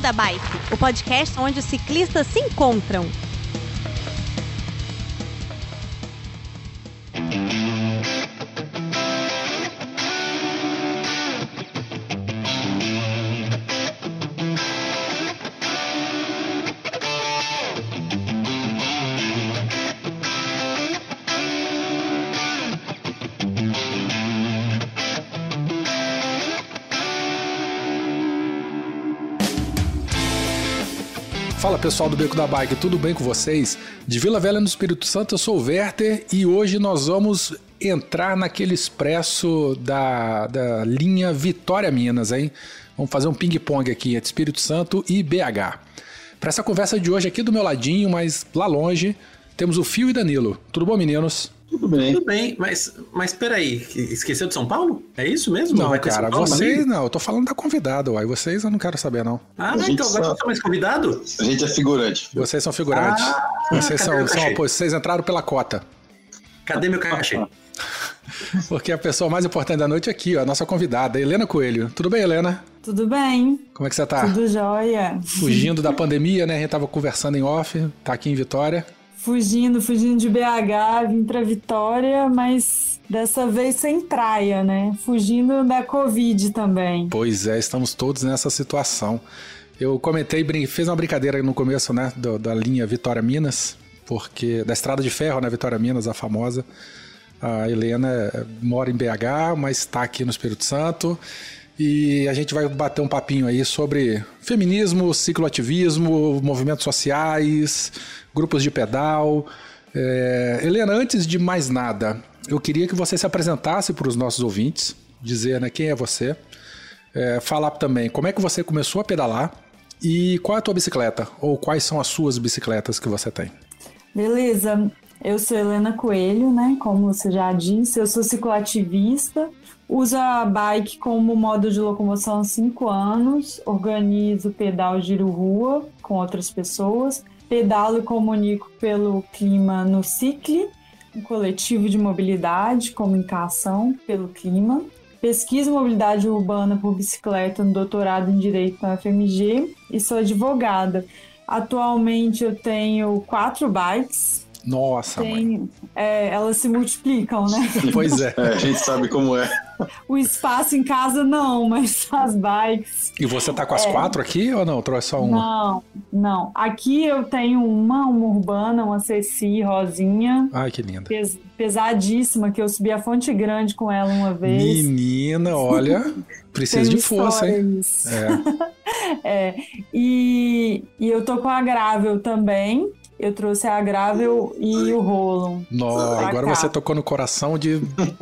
Da Bike, o podcast onde os ciclistas se encontram. Pessoal do Beco da Bike, tudo bem com vocês? De Vila Velha no Espírito Santo, eu sou o Werther e hoje nós vamos entrar naquele expresso da, da linha Vitória Minas, hein? Vamos fazer um ping-pong aqui entre Espírito Santo e BH. Para essa conversa de hoje aqui do meu ladinho, mas lá longe, temos o Fio e Danilo. Tudo bom, meninos? Tudo bem. Tudo bem, mas, mas peraí, esqueceu de São Paulo? É isso mesmo? Não, cara, vocês não, eu tô falando da convidada, uai. Vocês eu não quero saber, não. Ah, A gente então agora só- você tá mais convidado? A gente é figurante. Vocês são figurantes. Ah, vocês são, são vocês entraram pela cota. Cadê meu cachê? Porque a pessoa mais importante da noite é aqui, ó, a nossa convidada, Helena Coelho. Tudo bem, Helena? Tudo bem, Como é que você tá? tudo jóia. Fugindo da pandemia, né? A gente tava conversando em off, tá aqui em Vitória. Fugindo, fugindo de BH, vim pra Vitória, mas dessa vez sem praia, né? Fugindo da Covid também. Pois é, estamos todos nessa situação. Eu comentei, fez uma brincadeira no começo, né, do- da linha Vitória Minas, porque da Estrada de Ferro, né, Vitória Minas, a famosa. A Helena eh, mora em BH, mas está aqui no Espírito Santo. E a gente vai bater um papinho aí sobre feminismo, cicloativismo, movimentos sociais, grupos de pedal. É, Helena, antes de mais nada, eu queria que você se apresentasse para os nossos ouvintes, dizer né, quem é você, é, falar também como é que você começou a pedalar e qual é a tua bicicleta, ou quais são as suas bicicletas que você tem. Beleza, eu sou Helena Coelho, né? Como você já disse, eu sou cicloativista, uso a bike como modo de locomoção há cinco anos, organizo pedal giro rua com outras pessoas, pedalo e comunico pelo clima no Cicle, um coletivo de mobilidade, comunicação pelo clima. Pesquiso mobilidade urbana por bicicleta no doutorado em Direito na UFMG e sou advogada. Atualmente eu tenho quatro bikes. Nossa, mãe. Tem, é, elas se multiplicam, né? Pois é. É, a gente sabe como é. O espaço em casa não, mas as bikes. E você tá com as quatro aqui ou não? Trouxe só uma? Não, não. Aqui eu tenho uma, uma urbana, uma Ceci rosinha, Ai, que linda. pes- pesadíssima, que eu subi a Fonte Grande com ela uma vez. Menina, olha, precisa Tem de força, hein? É. É, e, e eu tô com a Gravel também. Eu trouxe a Gravel e o rolo. Pra agora cá. você tocou no coração de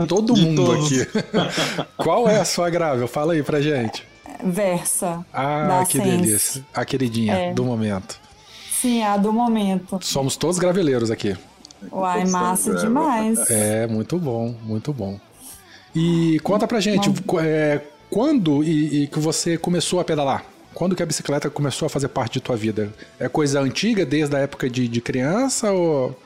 todo De mundo todos. aqui. Qual é a sua grável? Fala aí pra gente. Versa. Ah, que Sense. delícia. A queridinha É. do momento. Sim, a do momento. Somos todos graveleiros aqui. Uai, Nossa, massa demais. É, muito bom, muito bom. E conta pra gente, é, quando e, e que você começou a pedalar? Quando que a bicicleta começou a fazer parte de tua vida? É coisa antiga, desde a época de, de criança, ou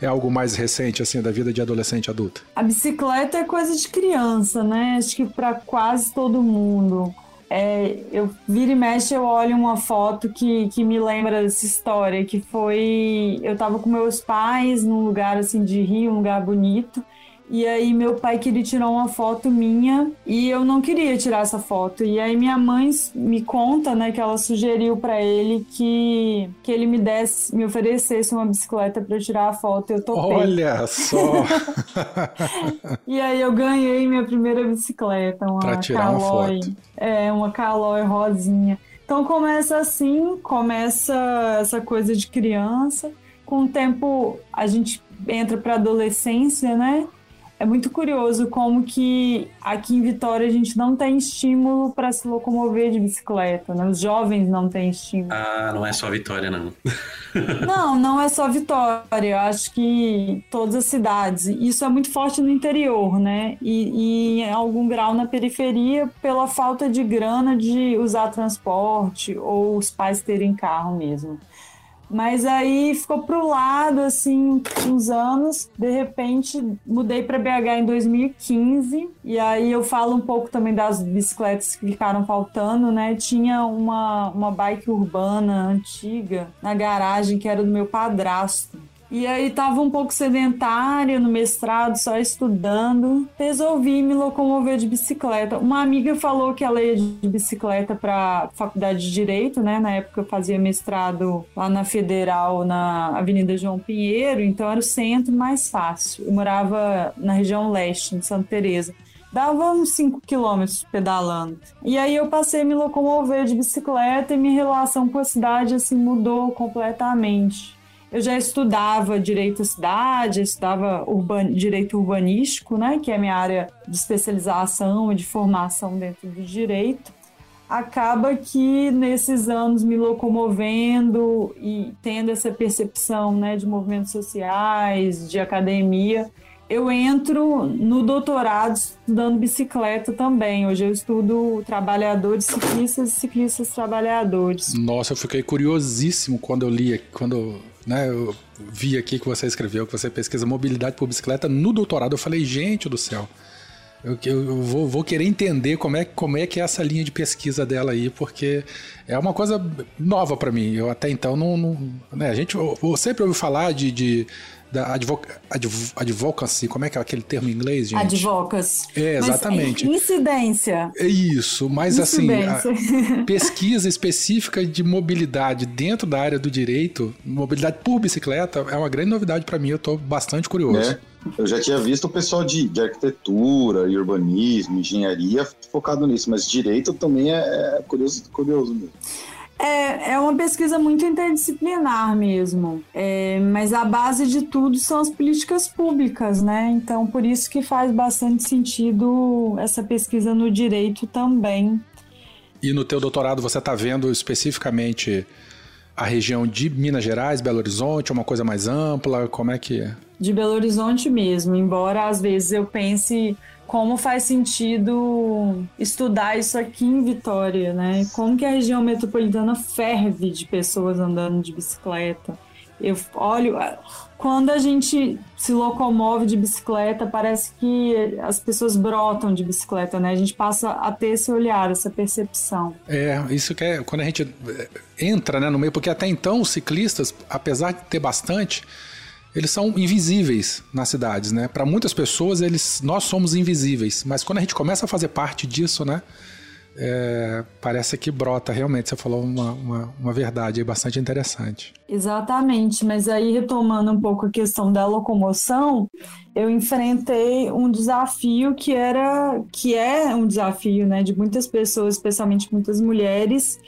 é algo mais recente, assim, da vida de adolescente adulta? A bicicleta é coisa de criança, né? Acho que para quase todo mundo. É, eu vira e mexe, eu olho uma foto que, que me lembra dessa história, que foi. Eu tava com meus pais num lugar assim de rio, um lugar bonito. E aí meu pai queria tirar uma foto minha e eu não queria tirar essa foto. E aí minha mãe me conta, né, que ela sugeriu para ele que, que ele me desse, me oferecesse uma bicicleta para eu tirar a foto. Eu topei. Olha só! E aí eu ganhei minha primeira bicicleta, uma Pra tirar uma Caloi. foto. É, uma Caloi rosinha. Então começa assim, começa essa coisa de criança. Com o tempo a gente entra pra adolescência, né? É muito curioso como que aqui em Vitória a gente não tem estímulo para se locomover de bicicleta, né? Os jovens não têm estímulo. Ah, não é só Vitória, não. Não, não é só Vitória. Eu acho que todas as cidades. Isso é muito forte no interior, né? E, e em algum grau na periferia, pela falta de grana de usar transporte ou os pais terem carro mesmo. Mas aí ficou pro lado, assim, uns anos. De repente, mudei para BH em 2015. E aí eu falo um pouco também das bicicletas que ficaram faltando, né? Tinha uma, uma bike urbana antiga na garagem que era do meu padrasto. E aí tava um pouco sedentária no mestrado, só estudando. Resolvi me locomover de bicicleta. Uma amiga falou que ela ia de bicicleta para faculdade de direito, né? Na época eu fazia mestrado lá na Federal, na Avenida João Pinheiro, então era o centro mais fácil. Eu morava na região leste, em Santa Teresa dava uns 5 quilômetros pedalando. E aí eu passei a me locomover de bicicleta e minha relação com a cidade assim mudou completamente. Eu já estudava direito à cidade, estudava urban, direito urbanístico, né, que é a minha área de especialização e de formação dentro do direito. Acaba que nesses anos me locomovendo e tendo essa percepção né, de movimentos sociais, de academia, eu entro no doutorado estudando bicicleta também. Hoje eu estudo trabalhadores ciclistas e ciclistas trabalhadores. Nossa, eu fiquei curiosíssimo quando eu li, quando né, eu vi aqui que você escreveu, que você pesquisa mobilidade por bicicleta no doutorado. Eu falei, gente do céu, eu, eu vou, vou, querer entender como é, como é que é essa linha de pesquisa dela aí, porque é uma coisa nova para mim. Eu até então não. não né, a gente eu, eu sempre ouviu falar de, de da advoc, adv, advocacy, como é que é aquele termo em inglês, gente? Advocacy. É, exatamente. Mas, incidência. É isso, mas incidência. assim, pesquisa específica de mobilidade dentro da área do direito, mobilidade por bicicleta, é uma grande novidade para mim, eu estou bastante curioso. É. Eu já tinha visto o pessoal de, de arquitetura e urbanismo, engenharia focado nisso, mas direito também é, é curioso, curioso mesmo. É, é uma pesquisa muito interdisciplinar mesmo, é, mas a base de tudo são as políticas públicas, né? Então, por isso que faz bastante sentido essa pesquisa no direito também. E no teu doutorado você está vendo especificamente a região de Minas Gerais, Belo Horizonte, uma coisa mais ampla? Como é que é? De Belo Horizonte mesmo, embora às vezes eu pense como faz sentido estudar isso aqui em Vitória, né? Como que a região metropolitana ferve de pessoas andando de bicicleta. Eu olho, quando a gente se locomove de bicicleta, parece que as pessoas brotam de bicicleta, né? A gente passa a ter esse olhar, essa percepção. É, isso que é quando a gente eh, entra né, no meio, porque até então os ciclistas, apesar de ter bastante, eles são invisíveis nas cidades, né? Para muitas pessoas, eles, nós somos invisíveis, mas quando a gente começa a fazer parte disso, né? É, parece que brota realmente. Você falou uma, uma, uma verdade bastante interessante. Exatamente, mas aí retomando um pouco a questão da locomoção, eu enfrentei um desafio que era que é um desafio, né, de muitas pessoas, especialmente muitas mulheres,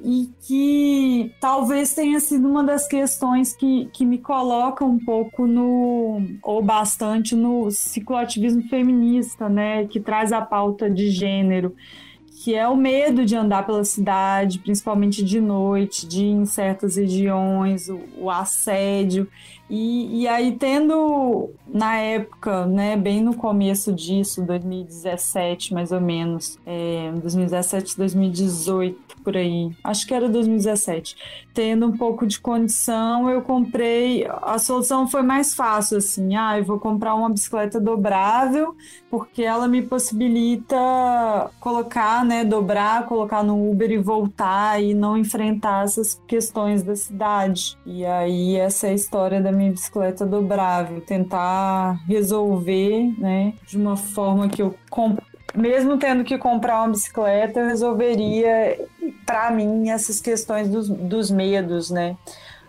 e que talvez tenha sido uma das questões que, que me coloca um pouco no, ou bastante no cicloativismo feminista, né, que traz a pauta de gênero, que é o medo de andar pela cidade, principalmente de noite, de em certas regiões, o, o assédio. E, e aí, tendo na época, né, bem no começo disso, 2017 mais ou menos, é, 2017, 2018 por aí, acho que era 2017, tendo um pouco de condição, eu comprei. A solução foi mais fácil, assim, ah, eu vou comprar uma bicicleta dobrável, porque ela me possibilita colocar, né, dobrar, colocar no Uber e voltar e não enfrentar essas questões da cidade. E aí, essa é a história da minha bicicleta dobrável, tentar resolver, né, de uma forma que eu mesmo tendo que comprar uma bicicleta, eu resolveria para mim essas questões dos, dos medos, né?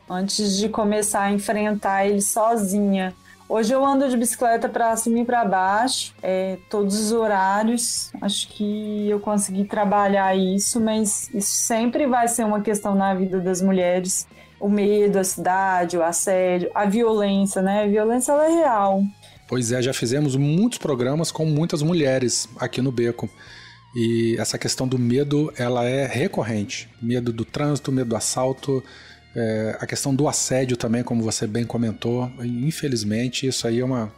Antes de começar a enfrentar ele sozinha. Hoje eu ando de bicicleta para cima e para baixo, é, todos os horários. Acho que eu consegui trabalhar isso, mas isso sempre vai ser uma questão na vida das mulheres o medo, a cidade, o assédio, a violência, né? A violência ela é real. Pois é, já fizemos muitos programas com muitas mulheres aqui no Beco. E essa questão do medo, ela é recorrente. Medo do trânsito, medo do assalto, é, a questão do assédio também, como você bem comentou. Infelizmente, isso aí é uma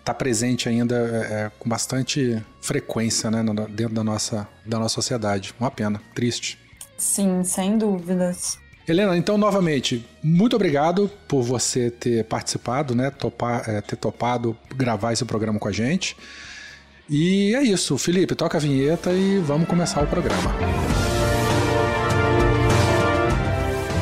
está presente ainda é, é, com bastante frequência né, dentro da nossa, da nossa sociedade. Uma pena, triste. Sim, sem dúvidas. Helena, então, novamente, muito obrigado por você ter participado, né? Topar, é, ter topado gravar esse programa com a gente. E é isso, Felipe, toca a vinheta e vamos começar o programa.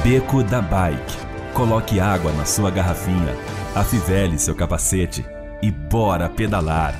Beco da Bike. Coloque água na sua garrafinha, afivele seu capacete e bora pedalar.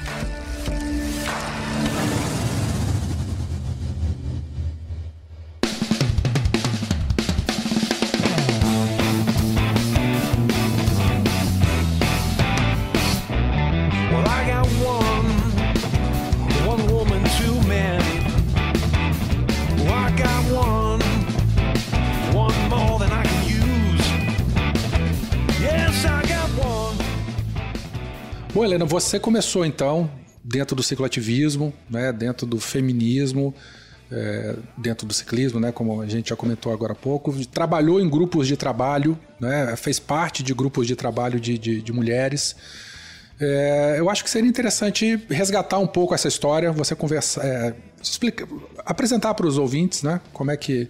Você começou então dentro do cicloativismo, né, dentro do feminismo, é, dentro do ciclismo, né, como a gente já comentou agora há pouco, trabalhou em grupos de trabalho, né, fez parte de grupos de trabalho de, de, de mulheres. É, eu acho que seria interessante resgatar um pouco essa história, você conversar, é, explica, apresentar para os ouvintes, né, como é que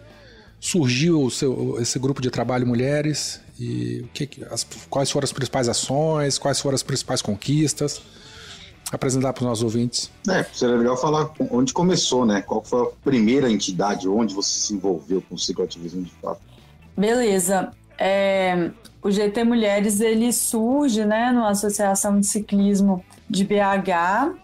surgiu seu, esse grupo de trabalho mulheres e o que, as- quais foram as principais ações, quais foram as principais conquistas. Apresentar para os nossos ouvintes. É, seria legal falar onde começou, né? Qual foi a primeira entidade, onde você se envolveu com o cicloativismo de fato. Beleza. É, o GT Mulheres ele surge, né, numa associação de ciclismo de BH,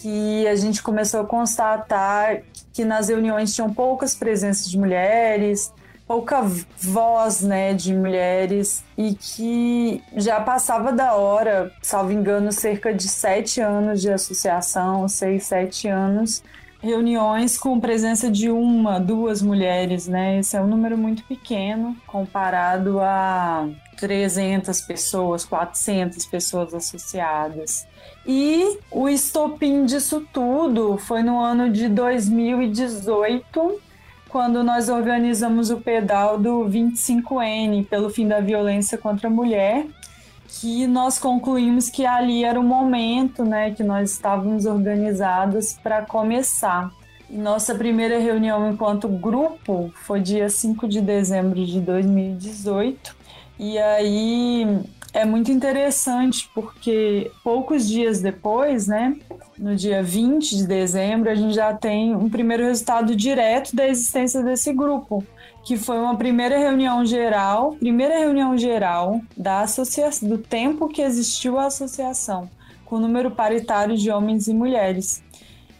que a gente começou a constatar que nas reuniões tinham poucas presenças de mulheres, pouca voz, né, de mulheres e que já passava da hora, salvo engano, cerca de sete anos de associação, seis, sete anos, reuniões com presença de uma, duas mulheres, né? Esse é um número muito pequeno comparado a 300 pessoas, 400 pessoas associadas. E o estopim disso tudo foi no ano de 2018, quando nós organizamos o pedal do 25N pelo fim da violência contra a mulher, que nós concluímos que ali era o momento, né, que nós estávamos organizadas para começar. Nossa primeira reunião enquanto grupo foi dia 5 de dezembro de 2018. E aí é muito interessante porque poucos dias depois, né, no dia 20 de dezembro, a gente já tem um primeiro resultado direto da existência desse grupo, que foi uma primeira reunião geral, primeira reunião geral da associação, do tempo que existiu a associação, com número paritário de homens e mulheres.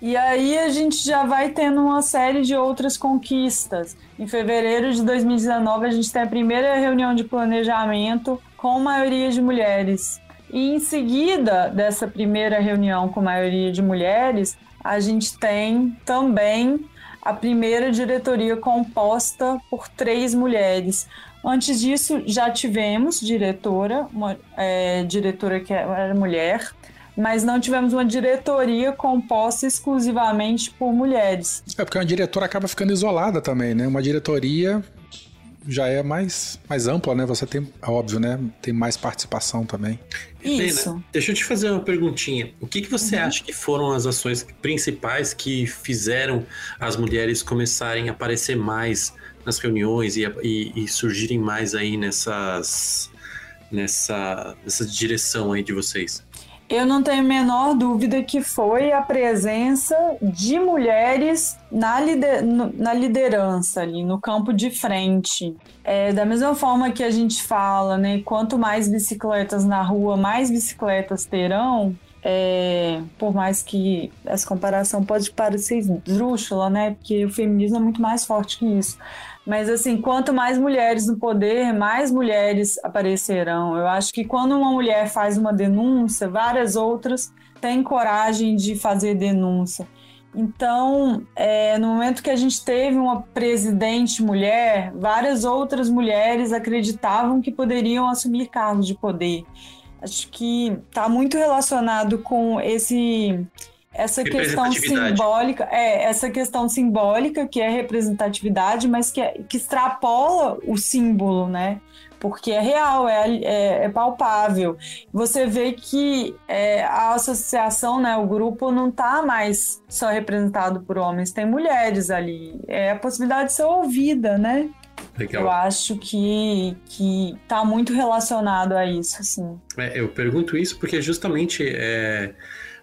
E aí a gente já vai tendo uma série de outras conquistas. Em fevereiro de 2019 a gente tem a primeira reunião de planejamento com maioria de mulheres. E em seguida dessa primeira reunião com maioria de mulheres, a gente tem também a primeira diretoria composta por três mulheres. Antes disso, já tivemos diretora, uma é, diretora que era mulher, mas não tivemos uma diretoria composta exclusivamente por mulheres. É porque uma diretora acaba ficando isolada também, né? Uma diretoria já é mais, mais ampla, né? Você tem, é óbvio, né? Tem mais participação também. Isso. Helena, deixa eu te fazer uma perguntinha. O que, que você Uhum. acha que foram as ações principais que fizeram as mulheres começarem a aparecer mais nas reuniões e, e- e surgirem mais aí nessas, nessa, nessa direção aí de vocês? Eu não tenho a menor dúvida que foi a presença de mulheres na, lider- na liderança ali, no campo de frente. É, da mesma forma que a gente fala, né? Quanto mais bicicletas na rua, mais bicicletas terão. É, por mais que essa comparação pode parecer esdrúxula, né? Porque o feminismo é muito mais forte que isso. Mas assim, quanto mais mulheres no poder, mais mulheres aparecerão. Eu acho que quando uma mulher faz uma denúncia, várias outras têm coragem de fazer denúncia. Então, é, no momento que a gente teve uma presidente mulher, várias outras mulheres acreditavam que poderiam assumir cargos de poder. Acho que está muito relacionado com esse essa questão simbólica, é, essa questão simbólica que é representatividade, mas que, é- que extrapola o símbolo, né? Porque é real, é, é, é palpável. Você vê que é, a associação, né, o grupo não está mais só representado por homens, tem mulheres ali. É a possibilidade de ser ouvida, né? Legal. Eu acho que, que tá muito relacionado a isso, assim. É, eu pergunto isso porque justamente é,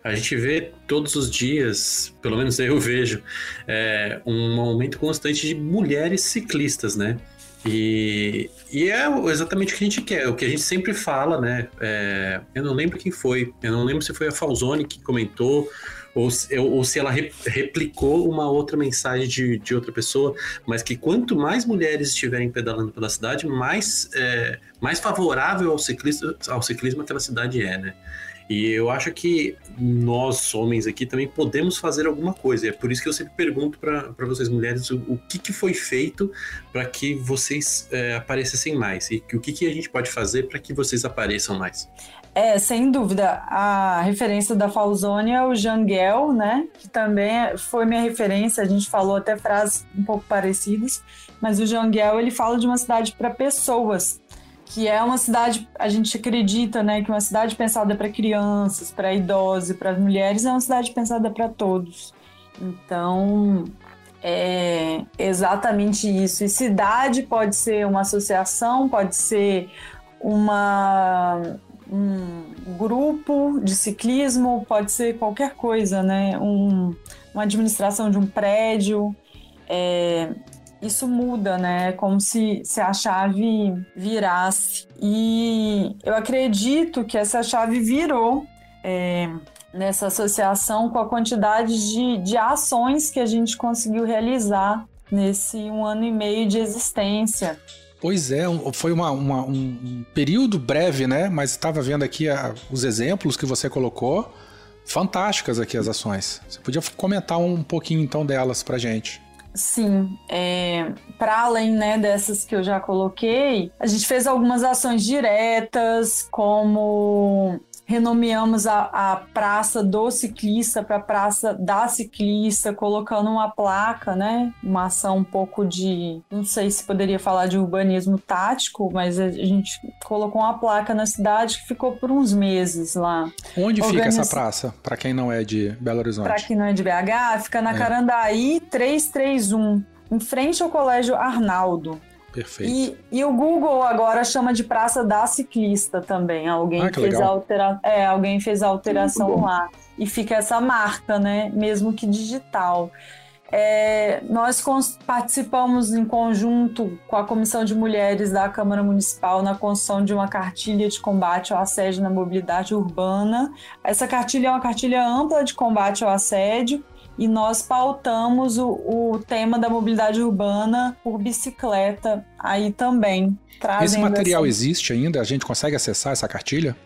a gente vê todos os dias, pelo menos eu vejo, é, um aumento constante de mulheres ciclistas, né? E, e é exatamente o que a gente quer, o que a gente sempre fala, né? É, eu não lembro quem foi, eu não lembro se foi a Falzone que comentou ou se, ou se ela re, replicou uma outra mensagem de, de outra pessoa, mas que quanto mais mulheres estiverem pedalando pela cidade, mais, é, mais favorável ao, ciclista, ao ciclismo aquela cidade é, né? E eu acho que nós, homens aqui, também podemos fazer alguma coisa. E é por isso que eu sempre pergunto para vocês, mulheres, o, o, que, que foi feito para que vocês é, aparecessem mais? E o que, que a gente pode fazer para que vocês apareçam mais? É, sem dúvida. A referência da Falzone é o Janguel, né? Que também foi minha referência. A gente falou até frases um pouco parecidas, mas o Janguel ele fala de uma cidade para pessoas que é uma cidade, a gente acredita, né, que uma cidade pensada para crianças, para idosos, para mulheres é uma cidade pensada para todos. Então, é exatamente isso. E cidade pode ser uma associação, pode ser uma um grupo de ciclismo, pode ser qualquer coisa, né? Um, uma administração de um prédio. É, isso muda, né? É como se, se a chave virasse. E eu acredito que essa chave virou é, nessa associação com a quantidade de, de ações que a gente conseguiu realizar nesse um ano e meio de existência. Pois é, foi uma, uma, um período breve, né? Mas estava vendo aqui a, os exemplos que você colocou. Fantásticas aqui as ações. Você podia comentar um pouquinho então delas pra gente. Sim, é, para além né, dessas que eu já coloquei, a gente fez algumas ações diretas, como renomeamos a, a praça do ciclista para praça da ciclista, colocando uma placa, né? Uma ação um pouco de, não sei se poderia falar de urbanismo tático, mas a gente colocou uma placa na cidade que ficou por uns meses lá. Onde Organiz... fica essa praça? Para quem não é de Belo Horizonte? Para quem não é de BH, fica na é. Carandaí 331, em frente ao Colégio Arnaldo. Perfeito. E, e, o Google agora chama de Praça da Ciclista também. Alguém ah, fez a altera... é, alguém fez a alteração lá. E fica essa marca, né? Mesmo que digital. É, nós participamos em conjunto com a Comissão de Mulheres da Câmara Municipal na construção de uma cartilha de combate ao assédio na mobilidade urbana. Essa cartilha é uma cartilha ampla de combate ao assédio e nós pautamos o, o tema da mobilidade urbana por bicicleta aí também. Esse material essa... existe ainda? A gente consegue acessar essa cartilha?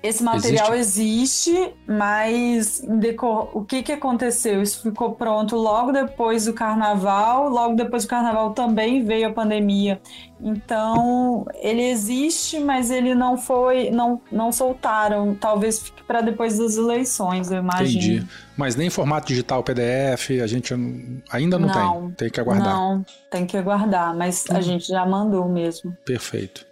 Esse material existe, existe mas decor... o que, que aconteceu? Isso ficou pronto logo depois do carnaval, logo depois do carnaval também veio a pandemia. Então, ele existe, mas ele não foi, não, não soltaram. Talvez fique para depois das eleições, eu imagino. Entendi. Mas nem formato digital PDF, a gente ainda não, não tem. Tem que aguardar. Não, tem que aguardar, mas a gente já mandou mesmo. Perfeito.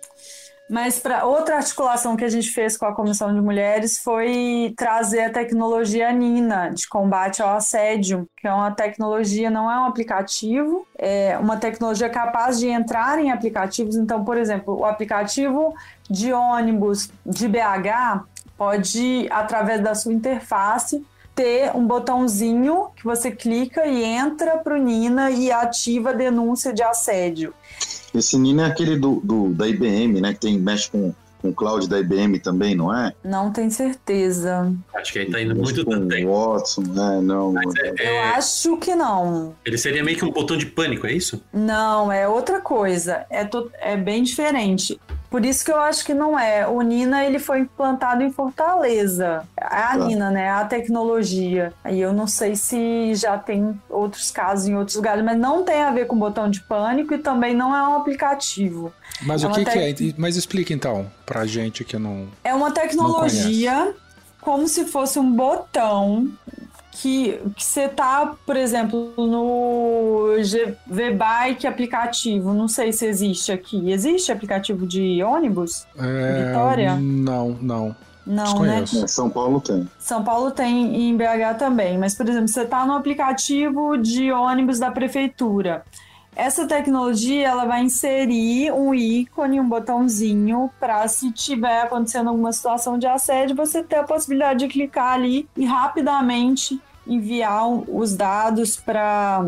Mas para outra articulação que a gente fez com a Comissão de Mulheres foi trazer a tecnologia Nina de combate ao assédio, que é uma tecnologia, não é um aplicativo, é uma tecnologia capaz de entrar em aplicativos. Então, por exemplo, o aplicativo de ônibus de BH pode, através da sua interface, ter um botãozinho que você clica e entra para o Nina e ativa a denúncia de assédio. Esse Nina é aquele do, do, da IBM, né? Que tem, mexe com, com o cloud da IBM também, não é? Não tenho certeza. Acho que ele tá indo muito com tempo. Watson, né? Não. É, é... Eu acho que não. Ele seria meio que um botão de pânico, é isso? Não, é outra coisa. É, to... é bem diferente. Por isso que eu acho que não é. O Nina ele foi implantado em Fortaleza. É a. Nina, né? A tecnologia. Aí eu não sei se já tem outros casos em outros lugares, mas não tem a ver com botão de pânico e também não é um aplicativo. Mas é o que, te... que, é? Mas explica então pra gente que não. É uma tecnologia como se fosse um botão que você tá, por exemplo, no V-Bike aplicativo, não sei se existe aqui. Existe aplicativo de ônibus? É, Vitória? Não, não. Não, né? É, São Paulo tem. São Paulo tem e em BH também. Mas, por exemplo, você tá no aplicativo de ônibus da prefeitura. essa tecnologia ela vai inserir um ícone, um botãozinho para se tiver acontecendo alguma situação de assédio, você ter a possibilidade de clicar ali e rapidamente enviar os dados para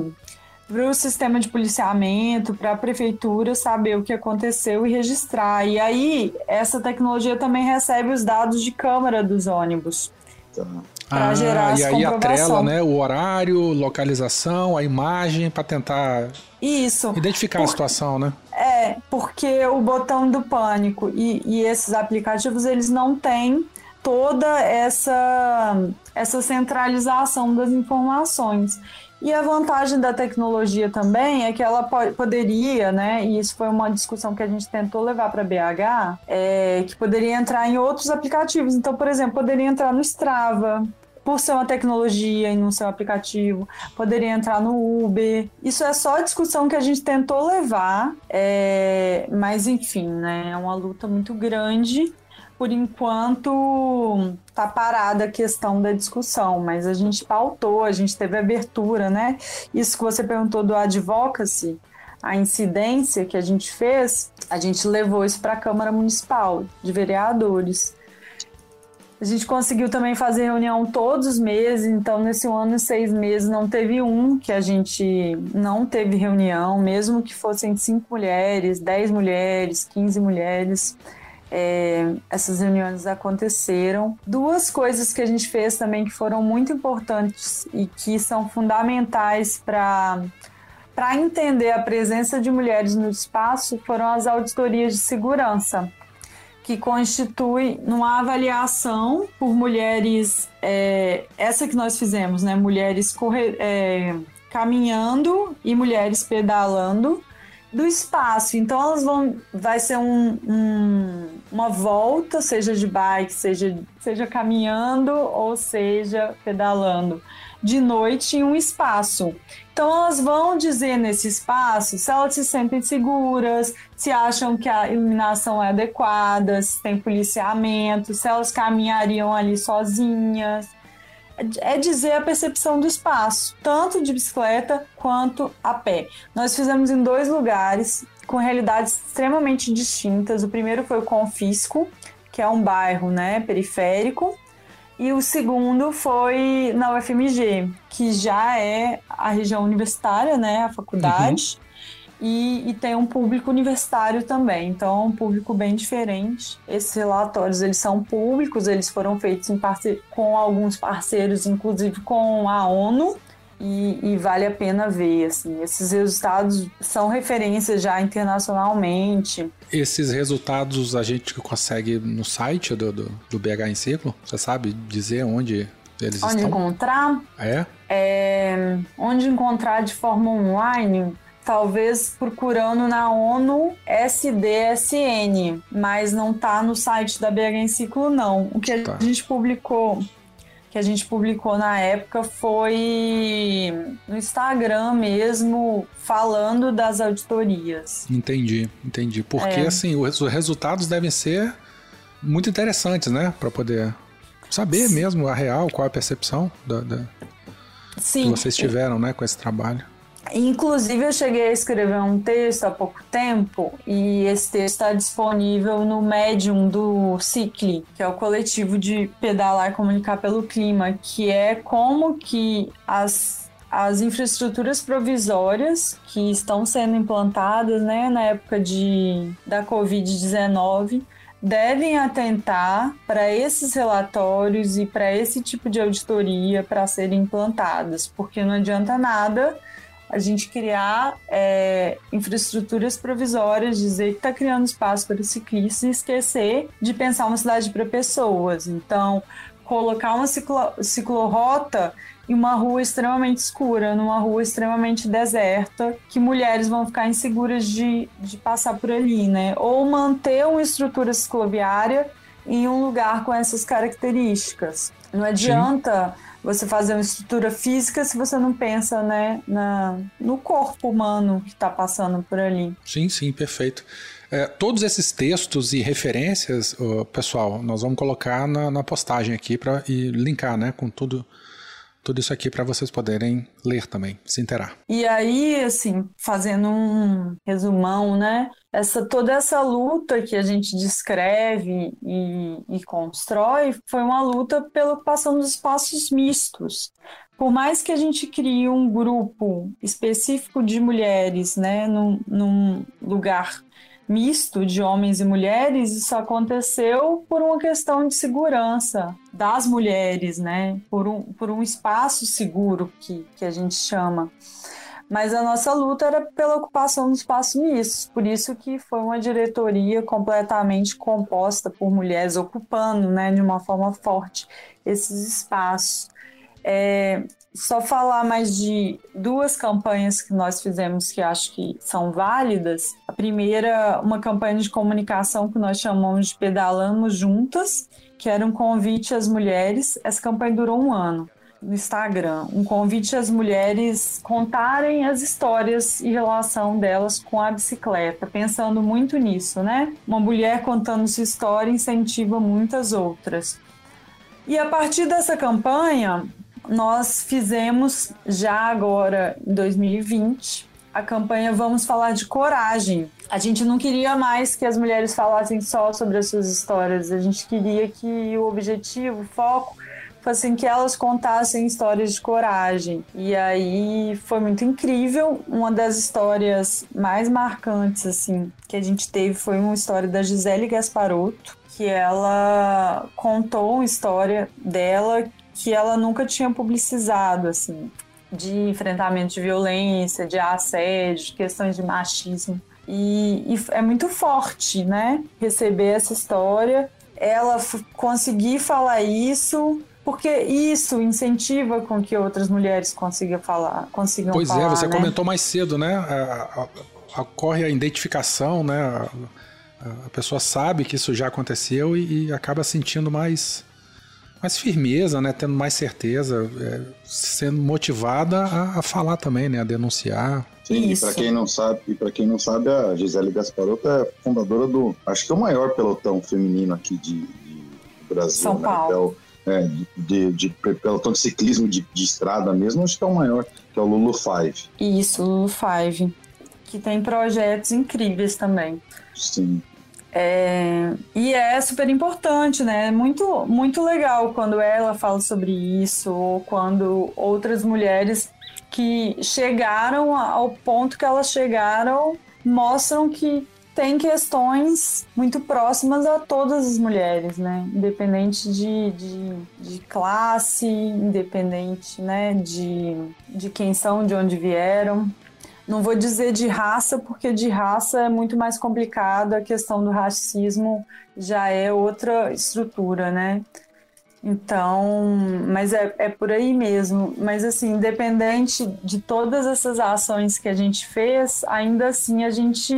para o sistema de policiamento, para a prefeitura saber o que aconteceu e registrar. E aí, essa tecnologia também recebe os dados de câmera dos ônibus. Tá. Pra gerar e essa aí comprovação. atrela, né, o horário, localização, a imagem para tentar Isso. identificar a situação, né? É, porque o botão do pânico e, e esses aplicativos, eles não têm toda essa, essa centralização das informações. E a vantagem da tecnologia também é que ela po- poderia, né, e isso foi uma discussão que a gente tentou levar para BH, é, que poderia entrar em outros aplicativos. Então, por exemplo, poderia entrar no Strava, por ser uma tecnologia e não ser um aplicativo, poderia entrar no Uber. Isso é só a discussão que a gente tentou levar, é, mas enfim, né, é uma luta muito grande. Por enquanto, tá parada a questão da discussão, mas a gente pautou, a gente teve abertura, né? Isso que você perguntou do advocacy, a incidência que a gente fez, a gente levou isso para a Câmara Municipal de Vereadores. A gente conseguiu também fazer reunião todos os meses, então nesse ano e seis meses não teve um que a gente não teve reunião, mesmo que fossem cinco mulheres, dez mulheres, 15 mulheres. É, essas reuniões aconteceram. Duas coisas que a gente fez também que foram muito importantes e que são fundamentais para para entender a presença de mulheres no espaço foram as auditorias de segurança que constitui numa avaliação por mulheres, é, essa que nós fizemos, né? Mulheres é, caminhando e mulheres pedalando do espaço. Então elas vão, vai ser um, um- uma volta, seja de bike, seja, seja caminhando ou seja pedalando, de noite em um espaço. Então elas vão dizer nesse espaço se elas se sentem seguras, se acham que a iluminação é adequada, se tem policiamento, se elas caminhariam ali sozinhas. É dizer a percepção do espaço, tanto de bicicleta quanto a pé. Nós fizemos em dois lugares, com realidades extremamente distintas. O primeiro foi o Confisco, que é um bairro né, periférico, e o segundo foi na UFMG, que já é a região universitária, né, a faculdade, e, e tem um público universitário também, então é um público bem diferente. Esses relatórios eles são públicos, eles foram feitos com alguns parceiros, inclusive com a ONU, e, e vale a pena ver. Assim, esses resultados são referências já internacionalmente. Esses resultados a gente consegue no site do, do, do BH em Ciclo? Você sabe dizer onde eles Onde estão? encontrar? É? É, onde encontrar de forma online? Talvez procurando na ONU SDSN, mas não tá no site da BH em Ciclo, não. O que a Tá. gente publicou, que a gente publicou na época foi no Instagram mesmo, falando das auditorias. Entendi, entendi. Porque É. assim, os os resultados devem ser muito interessantes, né? Pra poder saber mesmo a real, qual a percepção da, da- que vocês tiveram, né, com esse trabalho. Inclusive, eu cheguei a escrever um texto há pouco tempo e esse texto está disponível no Medium do Cicli, que é o coletivo de pedalar e comunicar pelo clima, que é como que as, as infraestruturas provisórias que estão sendo implantadas né, na época de, da Covid-19 devem atentar para esses relatórios e para esse tipo de auditoria para serem implantadas, porque não adianta nada a gente criar é, infraestruturas provisórias, dizer que está criando espaço para ciclistas e esquecer de pensar uma cidade para pessoas. Então, colocar uma ciclo, ciclorrota em uma rua extremamente escura, numa rua extremamente deserta, que mulheres vão ficar inseguras de, de passar por ali, né? Ou manter uma estrutura cicloviária em um lugar com essas características. Não adianta você fazer uma estrutura física se você não pensa né, na, no corpo humano que está passando por ali. Sim, sim, perfeito. É, todos esses textos e referências, pessoal, nós vamos colocar na, na postagem aqui para linkar, né, com tudo tudo isso aqui para vocês poderem ler também, se interar. E aí, assim, fazendo um resumão, né? Essa, toda essa luta que a gente descreve e, e constrói foi uma luta pela ocupação dos espaços mistos. Por mais que a gente crie um grupo específico de mulheres, né, num, num lugar misto de homens e mulheres, isso aconteceu por uma questão de segurança das mulheres, né? Por um, por um espaço seguro que, que a gente chama. Mas a nossa luta era pela ocupação dos espaços mistos, por isso que foi uma diretoria completamente composta por mulheres ocupando, né, de uma forma forte esses espaços. É, só falar mais de duas campanhas que nós fizemos que acho que são válidas. A primeira, uma campanha de comunicação que nós chamamos de Pedalamos Juntas, que era um convite às mulheres. Essa campanha durou um ano no Instagram, um convite às mulheres contarem as histórias e relação delas com a bicicleta, pensando muito nisso, né? Uma mulher contando sua história incentiva muitas outras. E a partir dessa campanha, nós fizemos já agora em 2020 a campanha Vamos Falar de Coragem. A gente não queria mais que as mulheres falassem só sobre as suas histórias, a gente queria que o objetivo, o foco, fosse que elas contassem histórias de coragem. E aí foi muito incrível. Uma das histórias mais marcantes assim que a gente teve foi uma história da Gisele Gasparotto, que ela contou uma história dela que ela nunca tinha publicizado, assim, de enfrentamento de violência, de assédio, questões de machismo. E, e é muito forte, né? Receber essa história, ela conseguir falar isso, porque isso incentiva com que outras mulheres consigam falar, consigam pois falar. Pois é, você né? comentou mais cedo, né? Ocorre a identificação, né? A, a, pessoa sabe que isso já aconteceu e, e acaba sentindo mais mais firmeza, né? Tendo mais certeza, é, sendo motivada a, a, falar também, né? A denunciar. Sim, Isso. e para quem não sabe, e para quem não sabe, a Gisele Gasparotto é fundadora do, acho que é o maior pelotão feminino aqui de, de Brasil, São né? Paulo. É, de, de, de, pelotão de ciclismo de, de estrada mesmo, acho que é o maior, que é o Lulu Five. Isso, Lulu Five, que tem projetos incríveis também. Sim. É, e é super importante, né? Muito, muito legal quando ela fala sobre isso, ou quando outras mulheres que chegaram ao ponto que elas chegaram mostram que tem questões muito próximas a todas as mulheres, né? Independente de, de, de classe, independente né? de, de quem são, de onde vieram. Não vou dizer de raça, porque de raça é muito mais complicado, a questão do racismo já é outra estrutura, né? Então, mas é, é por aí mesmo. Mas assim, independente de todas essas ações que a gente fez, ainda assim a gente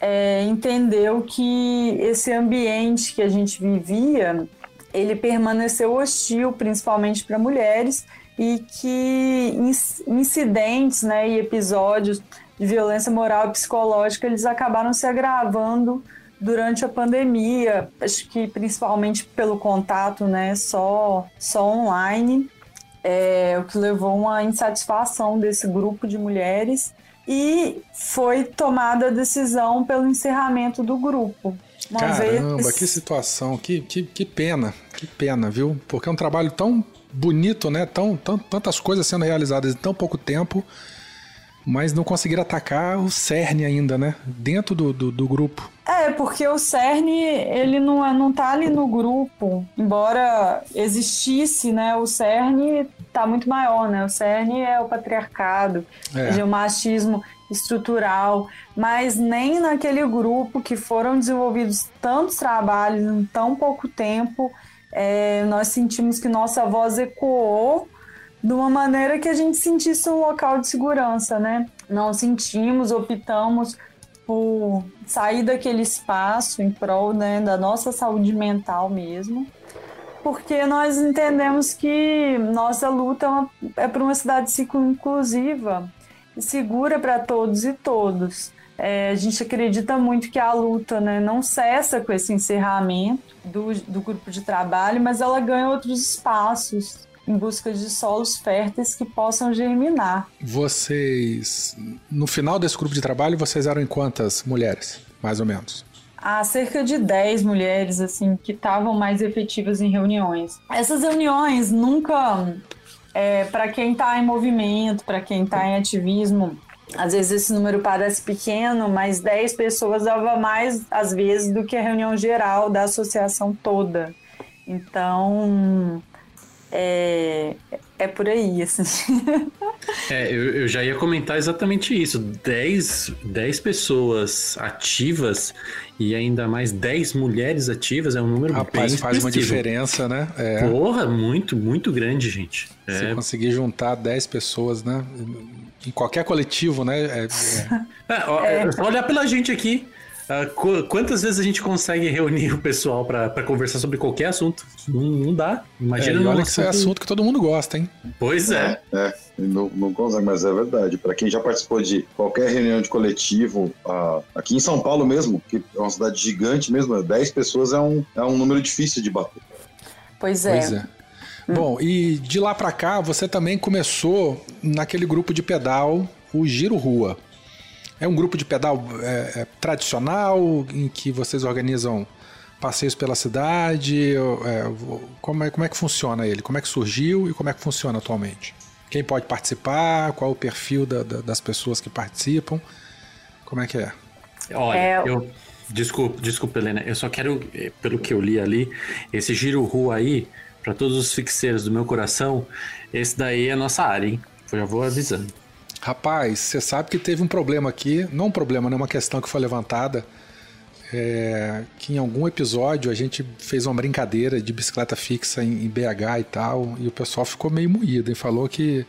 é, entendeu que esse ambiente que a gente vivia, ele permaneceu hostil, principalmente para mulheres, e que incidentes né, e episódios de violência moral e psicológica eles acabaram se agravando durante a pandemia, acho que principalmente pelo contato né, só, só online, é, o que levou a uma insatisfação desse grupo de mulheres e foi tomada a decisão pelo encerramento do grupo. Uma Caramba, vez... que situação, que, que, que pena, que pena, viu? Porque é um trabalho tão bonito, né? Tão, tão, tantas coisas sendo realizadas em tão pouco tempo, mas não conseguiram atacar o cerne ainda, né? Dentro do, do, do, grupo. É, porque o cerne, ele não, é, não tá ali no grupo. Embora existisse, né? O cerne tá muito maior, né? O cerne é o patriarcado, é o machismo estrutural, mas nem naquele grupo que foram desenvolvidos tantos trabalhos em tão pouco tempo é, nós sentimos que nossa voz ecoou de uma maneira que a gente sentisse um local de segurança, né? Não sentimos, optamos por sair daquele espaço em prol né, da nossa saúde mental mesmo, porque nós entendemos que nossa luta é, é por uma cidade inclusiva e segura para todos e todos. É, a gente acredita muito que a luta né, não cessa com esse encerramento do, do grupo de trabalho, mas ela ganha outros espaços. em busca de solos férteis que possam germinar. Vocês, no final desse grupo de trabalho, vocês eram em quantas mulheres, mais ou menos? Há cerca de 10 mulheres assim que estavam mais efetivas em reuniões. Essas reuniões nunca, é, para quem está em movimento, para quem está em ativismo, às vezes esse número parece pequeno, mas 10 pessoas dava mais às vezes do que a reunião geral da associação toda. Então, é, é por aí, assim. É, eu, eu já ia comentar exatamente isso. 10, 10 pessoas ativas e ainda mais 10 mulheres ativas é um número Rapaz, bem faz uma diferença, né? É. Porra, muito, muito grande, gente. Se É, conseguir juntar 10 pessoas, né? Em qualquer coletivo, né? é- é- É, é só olhar pela gente aqui. Qu- quantas vezes a gente consegue reunir o pessoal pra pra conversar sobre qualquer assunto? Não, não dá. é, Imagina e num olha que isso é assunto que todo mundo gosta, hein? Pois é. É, não, não consegue, mas é verdade. Para quem já participou de qualquer reunião de coletivo, ah, aqui em São Paulo mesmo, que é uma cidade gigante mesmo, 10 pessoas é um, é um número difícil de bater. Pois é. Pois é. Bom, e de lá pra cá, você também começou naquele grupo de pedal, o Giro Rua. É um grupo de pedal é, é, tradicional, em que vocês organizam passeios pela cidade? é, como, é, como é que funciona ele? Como é que surgiu e como é que funciona atualmente? Quem pode participar? Qual o perfil da- da- das pessoas que participam? Como é que é? Olha, É, eu. Desculpa, desculpa, Helena. Eu só quero, eh, pelo que eu li ali, esse giro rua aí, pra todos os fixeiros do meu coração, esse daí é a nossa área, hein? Eu já vou avisando. Rapaz, você sabe que teve um problema aqui, não um problema, né? Uma questão que foi levantada, é, que em algum episódio a gente fez uma brincadeira de bicicleta fixa em, em BH e tal, e o pessoal ficou meio moído e falou que.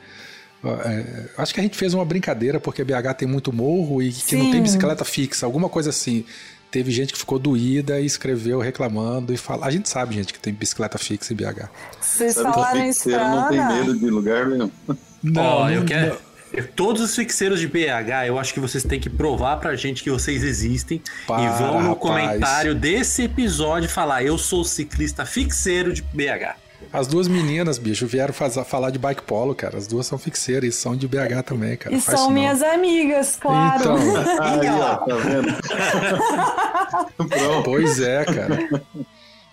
é, acho que a gente fez uma brincadeira porque BH tem muito morro e que não tem Sim. bicicleta fixa, alguma coisa assim. Teve gente que ficou doída e escreveu reclamando e fala. A gente sabe, gente, que tem bicicleta fixa em BH. Vocês falaram isso não tem medo de lugar nenhum. Ó, eu não- quero. eu- Todos os fixeiros de BH, eu acho que vocês têm que provar pra gente que vocês existem Para, e vão no rapaz. comentário desse episódio falar: Eu sou ciclista fixeiro de BH. As duas meninas, bicho, vieram faz- falar de bike polo, cara. As duas são fixeiras e são de BH também, cara. E Faz são minhas amigas, claro. Então, Aí, ó, tá vendo? Pronto. pois é, cara.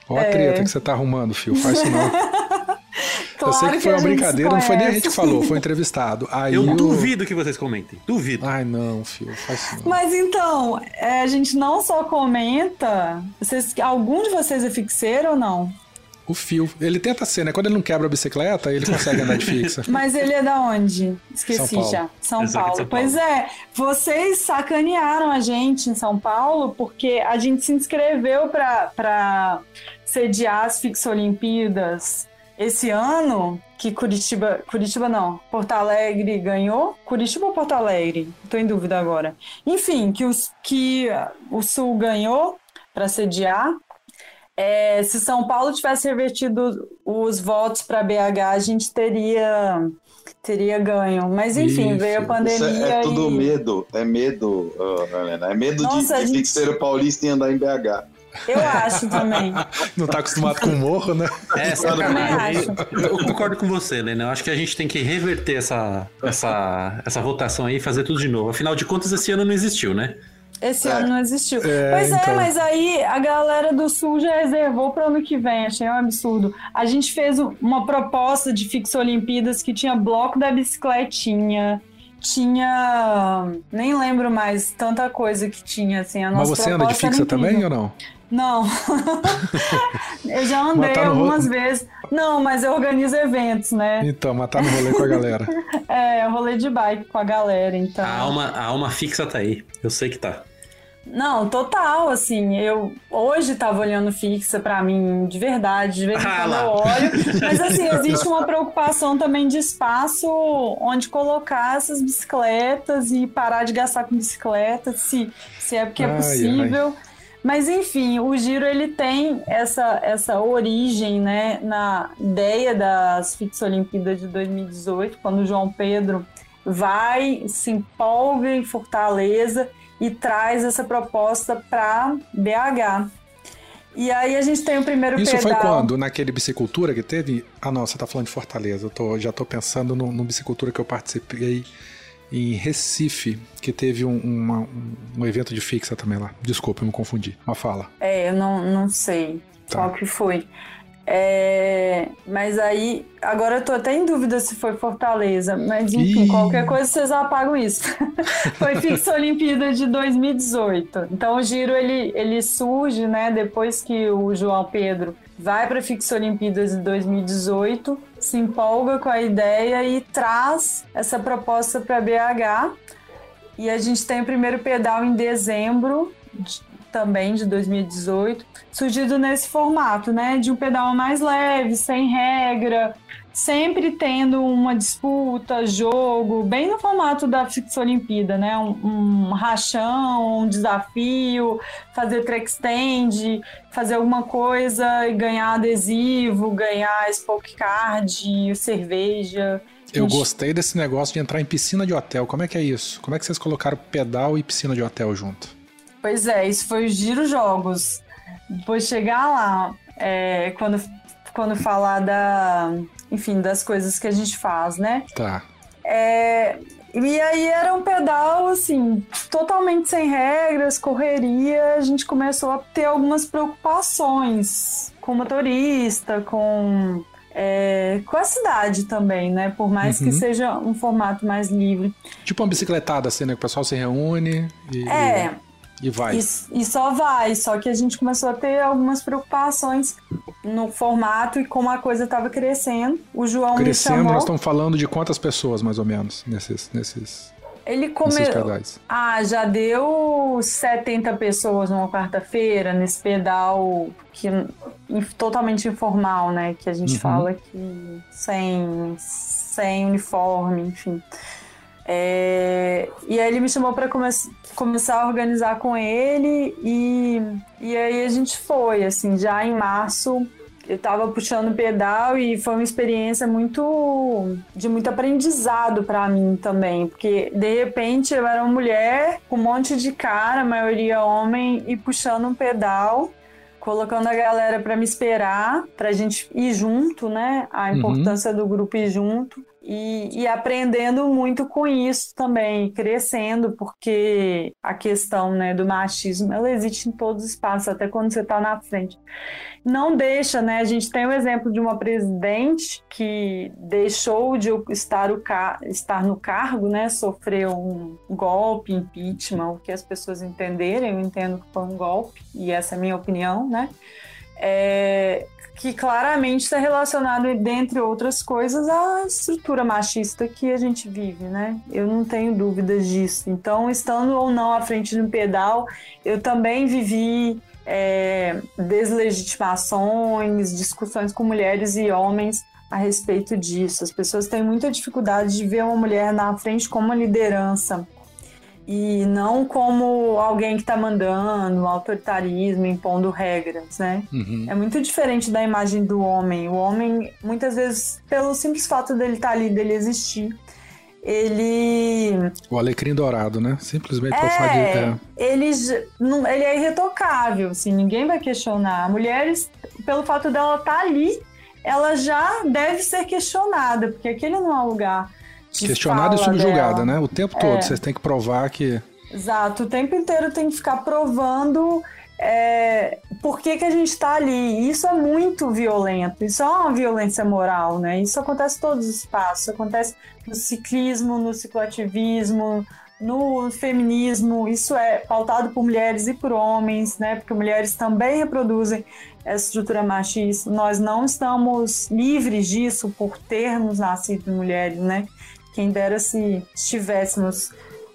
Olha a É. treta que você tá arrumando, Fio. Faz isso não. claro Eu sei que foi a uma brincadeira, não foi nem a gente que falou, foi um entrevistado. Aí Eu o- duvido que vocês comentem. Duvido. Ai, não, Fio, faz isso não. Mas então, é, a gente não só comenta. Vocês, algum de vocês é fixeiro ou não? O Fio, ele tenta ser, né? Quando ele não quebra a bicicleta, ele consegue andar de fixa. Mas ele é da onde? Esqueci São Paulo. já. São Paulo. São Pois é, vocês sacanearam a gente em São Paulo porque a gente se inscreveu para sediar as Fix Olimpíadas esse ano, que Curitiba, Curitiba não, Porto Alegre ganhou. Curitiba ou Porto Alegre? Tô em dúvida agora. Enfim, que, os, que o Sul ganhou para sediar. É, se São Paulo tivesse revertido os votos para BH, a gente teria teria ganho. Mas enfim, Ih, veio a pandemia Isso é, é tudo e medo, é medo, Helena, é medo de- Nossa, a de, gente- fixeiro paulista em andar em BH. eu acho também. Não tá acostumado com o morro, né? É, Eu também acho. Eu concordo com você, Helena. Eu acho que a gente tem que reverter essa, essa, essa votação aí e fazer tudo de novo. Afinal de contas, esse ano não existiu, né? Esse É. ano não existiu. É, pois é, então. mas aí a galera do Sul já reservou para ano que vem. Achei um absurdo. A gente fez uma proposta de Fix Olimpíadas que tinha bloco da bicicletinha. Tinha. Nem lembro mais tanta coisa que tinha, assim. A Mas nossa você anda de fixa também ou não? Não. eu já andei Mas tá algumas ro- vezes. Não, mas eu organizo eventos, né? Então, mas tá no rolê com a galera. É, rolê de bike com a galera, então. A alma, a alma fixa tá aí. Eu sei que tá. Não, total, assim, eu hoje tava olhando fixa pra mim, de verdade, de vez em Ah quando eu olho, mas assim, existe uma preocupação também de espaço onde colocar essas bicicletas e parar de gastar com bicicleta, se, se é porque Ai, é ai. Mas enfim, o Giro ele tem essa, essa origem, né, na ideia das Fix Olimpíadas de 2018, quando o João Pedro vai, se empolga em Fortaleza e traz essa proposta para BH. E aí a gente tem o primeiro Isso pedal. foi quando? Naquele bicicultura que teve? Ah, não, você tá falando de Fortaleza. Eu tô, já tô pensando no, no bicicultura que eu participei em Recife, que teve um, uma- um- evento de fixa também lá. Desculpa, eu me confundi. Mas fala. É, eu não, não sei Tá. qual que foi. É, mas aí, agora eu tô até em dúvida se foi Fortaleza, mas enfim, Ih. qualquer coisa vocês apagam isso. foi Fixa Olimpíada de 2018. Então o giro ele, ele surge, né, depois que o João Pedro vai para Fixa Olimpíadas de 2018, se empolga com a ideia e traz essa proposta para BH. E a gente tem o primeiro pedal em dezembro de- também de 2018, surgido nesse formato, né? De um pedal mais leve, sem regra, sempre tendo uma disputa, jogo, bem no formato da Fixa Olimpíada, né? Um, um rachão, um desafio, fazer track stand, fazer alguma coisa e ganhar adesivo, ganhar spoke card, cerveja. Eu gostei desse negócio de entrar em piscina de hotel. Como é que é isso? Como é que vocês colocaram pedal e piscina de hotel junto? Pois é, isso foi o Giro Jogos. Depois chegar lá, é, quando, quando falar da, enfim, das coisas que a gente faz, né? Tá. É, e aí era um pedal, assim, totalmente sem regras, correria. A gente começou a ter algumas preocupações com o motorista, com, é, com a cidade também, né? Por mais que Uhum. seja um formato mais livre. Tipo uma bicicletada, assim, né? Que o pessoal se reúne e, É, e vai. E, e só vai, só que a gente começou a ter algumas preocupações no formato e como a coisa estava crescendo. O João Crescendo, me chamou. nós estamos falando de quantas pessoas, mais ou menos, nesses, nesses, Ele começou. Ah, já deu 70 pessoas numa quarta-feira, nesse pedal que totalmente informal, né? Que a gente Uhum. fala que sem, sem uniforme, enfim. É, e aí ele me chamou para come começar a organizar com ele e, e aí a gente foi, assim, já em março eu tava puxando pedal e foi uma experiência muito de muito aprendizado para mim também, porque de repente eu era uma mulher com um monte de cara, a maioria homem, e puxando um pedal, colocando a galera para me esperar, pra gente ir junto, né? A Uhum. importância do grupo ir junto. E, e aprendendo muito com isso também, crescendo, porque a questão né, do machismo ela existe em todos os espaços, até quando você está na frente não deixa, né? A gente tem o exemplo de uma presidente que deixou de estar, o estar no cargo, né? Sofreu um golpe, impeachment, o que as pessoas entenderem, eu entendo que foi um golpe, e essa é a minha opinião, né? É, que claramente está relacionado, dentre outras coisas, à estrutura machista que a gente vive, né? Eu não tenho dúvidas disso. Então, estando ou não à frente de um pedal, eu também vivi é, deslegitimações, discussões com mulheres e homens a respeito disso. As pessoas têm muita dificuldade de ver uma mulher na frente como uma liderança e não como alguém que está mandando, autoritarismo, impondo regras, né? Uhum. É muito diferente da imagem do homem. O homem, muitas vezes, pelo simples fato dele estar ali, dele existir, ele O alecrim dourado, né? Simplesmente por falar de. é, é. ele, não- ele é irretocável, assim, ninguém vai questionar. Mulheres, pelo fato dela estar ali, ela já deve ser questionada, porque aquele não é um lugar Questionada e subjugada, dela. né? O tempo todo. É. Vocês têm que provar que. Exato, o tempo inteiro tem que ficar provando é, por que, que a gente está ali. Isso é muito violento, isso é uma violência moral, né? Isso acontece em todos os espaços, isso acontece no ciclismo, no cicloativismo, no feminismo, isso é pautado por mulheres e por homens, né? Porque mulheres também reproduzem essa estrutura machista. Nós não estamos livres disso por termos nascido mulheres, né? Quem dera se estivéssemos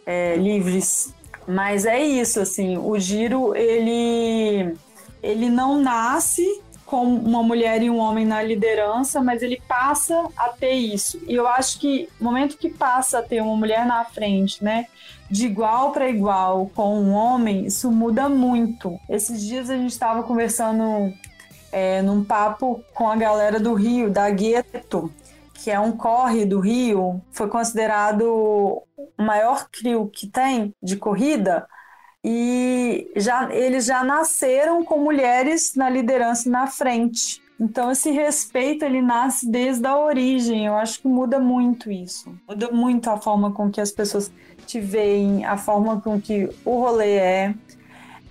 é, livres. Mas é isso, assim, o giro, ele, ele não nasce com uma mulher e um homem na liderança, mas ele passa a ter isso. E eu acho que no momento que passa a ter uma mulher na frente, né, de igual para igual com um homem, isso muda muito. Esses dias a gente estava conversando é, num papo com a galera do Rio, da Gueto, que é um corre do Rio, foi considerado o maior crio que tem de corrida e já eles já nasceram com mulheres na liderança na frente. Então esse respeito ele nasce desde a origem. Eu acho que muda muito isso. Muda muito a forma com que as pessoas te veem, a forma com que o rolê é.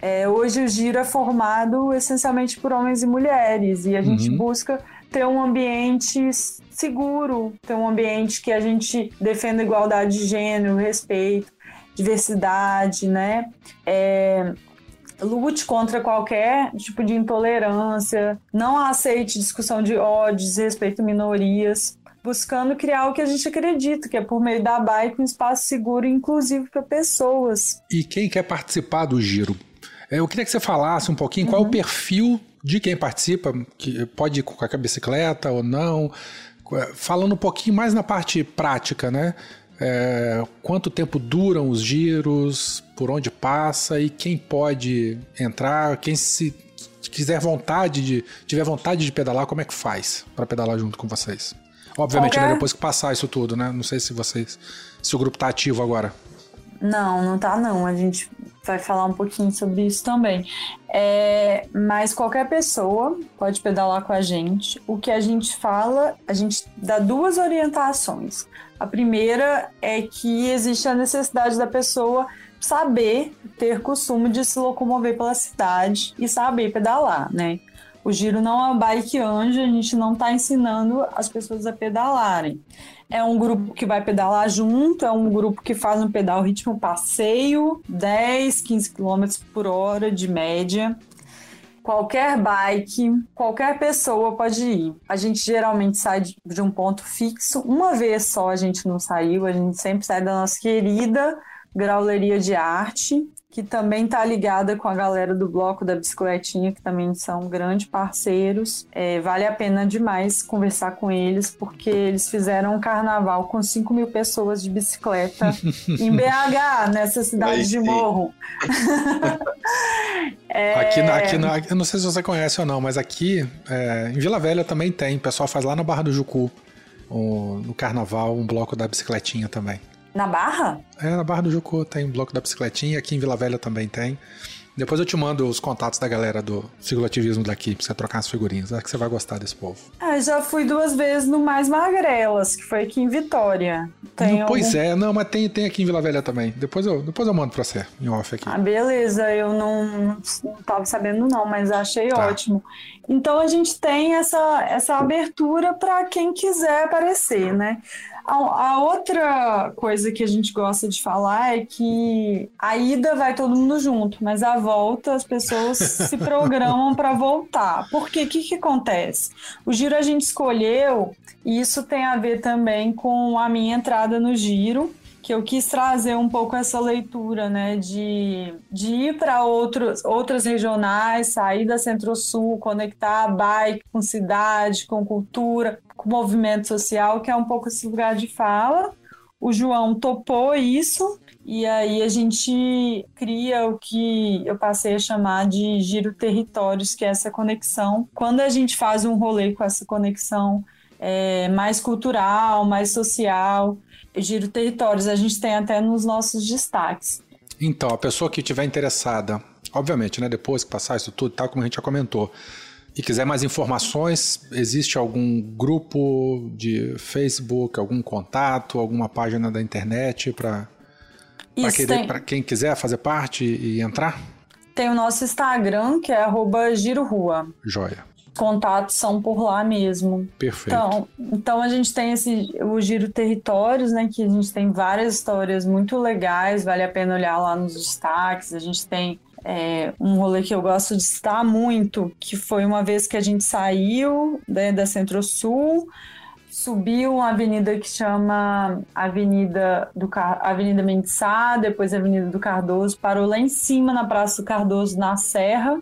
É, hoje o giro é formado essencialmente por homens e mulheres e a gente Uhum. busca ter um ambiente seguro, ter um ambiente que a gente defenda igualdade de gênero, respeito, diversidade, né? É, lute contra qualquer tipo de intolerância, não aceite discussão de ódio, desrespeito a minorias, buscando criar o que a gente acredita, que é por meio da bike um espaço seguro e inclusivo para pessoas. E quem quer participar do giro? É, Eu queria que você falasse um pouquinho qual é o perfil de quem participa, que pode ir com a bicicleta ou não. Falando um pouquinho mais na parte prática, né? É, quanto tempo duram os giros, por onde passa e quem pode entrar, quem se quiser vontade de tiver vontade de pedalar, como é que faz para pedalar junto com vocês? Obviamente, né, depois que passar isso tudo, né? Não sei se vocês se o grupo tá ativo agora. Não, não tá não. A gente vai falar um pouquinho sobre isso também. É, mas qualquer pessoa pode pedalar com a gente. O que a gente fala, a gente dá duas orientações. A primeira é que existe a necessidade da pessoa saber, ter costume de se locomover pela cidade e saber pedalar, né? O giro não é uma bike anjo, a gente não está ensinando as pessoas a pedalarem. É um grupo que vai pedalar junto, é um grupo que faz um pedal ritmo passeio, 10, 15 km por hora de média. Qualquer bike, qualquer pessoa pode ir. A gente geralmente sai de um ponto fixo. Uma vez só a gente não saiu, a gente sempre sai da nossa querida Grauleria de Arte, que também tá ligada com a galera do Bloco da Bicicletinha, que também são grandes parceiros. É, vale a pena demais conversar com eles, porque eles fizeram um carnaval com 5 mil pessoas de bicicleta em BH, nessa cidade de sim. Morro. É, Aqui, na- aqui na- eu não sei se você conhece ou não, mas aqui é, em Vila Velha também tem. O pessoal faz lá na Barra do Jucu, o- no carnaval, um bloco da bicicletinha também. Na Barra? É, na Barra do Jucu tem um bloco da bicicletinha, aqui em Vila Velha também tem. Depois eu te mando os contatos da galera do cicloativismo daqui pra você trocar as figurinhas. Acho que você vai gostar desse povo. Ah, já fui duas vezes no Mais Magrelas, que foi aqui em Vitória. Tem Não, pois algum- é, não, mas tem, tem aqui em Vila Velha também. Depois eu, depois eu mando pra você, em off aqui. Ah, beleza, eu não, não, não tava sabendo não, mas achei Tá. ótimo. Então a gente tem essa, essa abertura para quem quiser aparecer, né? A, a outra coisa que a gente gosta de falar é que a ida vai todo mundo junto, mas a volta as pessoas se programam para voltar. Porque o que, que acontece? O giro a gente escolheu, e isso tem a ver também com a minha entrada no giro que eu quis trazer um pouco essa leitura, né, de, de ir para outras regionais, sair da Centro-Sul, conectar a bike com cidade, com cultura, com movimento social, que é um pouco esse lugar de fala. O João topou isso e aí a gente cria o que eu passei a chamar de giro territórios, que é essa conexão. Quando a gente faz um rolê com essa conexão é, mais cultural, mais social, giro territórios, a gente tem até nos nossos destaques. Então, a pessoa que estiver interessada, obviamente, né, depois que passar isso tudo, tal como a gente já comentou, e quiser mais informações, existe algum grupo de Facebook, algum contato, alguma página da internet para tem, quem quiser fazer parte e entrar? tem o nosso Instagram, que é arroba girorua. Joia. Contatos são por lá mesmo. Perfeito. Então, então a gente tem esse o Giro Territórios, né? Que a gente tem várias histórias muito legais, vale a pena olhar lá nos destaques. A gente tem é, um rolê que eu gosto de citar muito, que foi uma vez que a gente saiu né, da Centro-Sul, subiu uma avenida que chama Avenida do Car... Avenida Mendes Sá, depois Avenida do Cardoso, parou lá em cima na Praça do Cardoso, na Serra,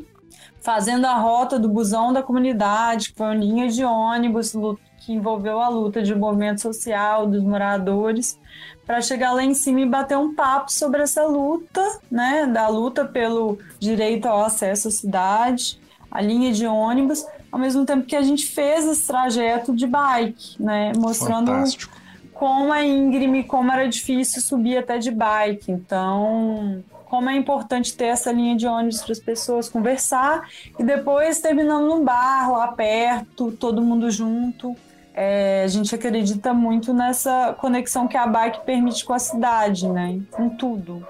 fazendo a rota do busão da comunidade, que foi uma linha de ônibus que envolveu a luta de movimento social dos moradores, para chegar lá em cima e bater um papo sobre essa luta, né, da luta pelo direito ao acesso à cidade, a linha de ônibus, ao mesmo tempo que a gente fez esse trajeto de bike, né, mostrando Fantástico. como é íngreme, como era difícil subir até de bike. Então, como é importante ter essa linha de ônibus para as pessoas conversar e depois terminando num bar lá perto, todo mundo junto. É, a gente acredita muito nessa conexão que a bike permite com a cidade, né? Com tudo.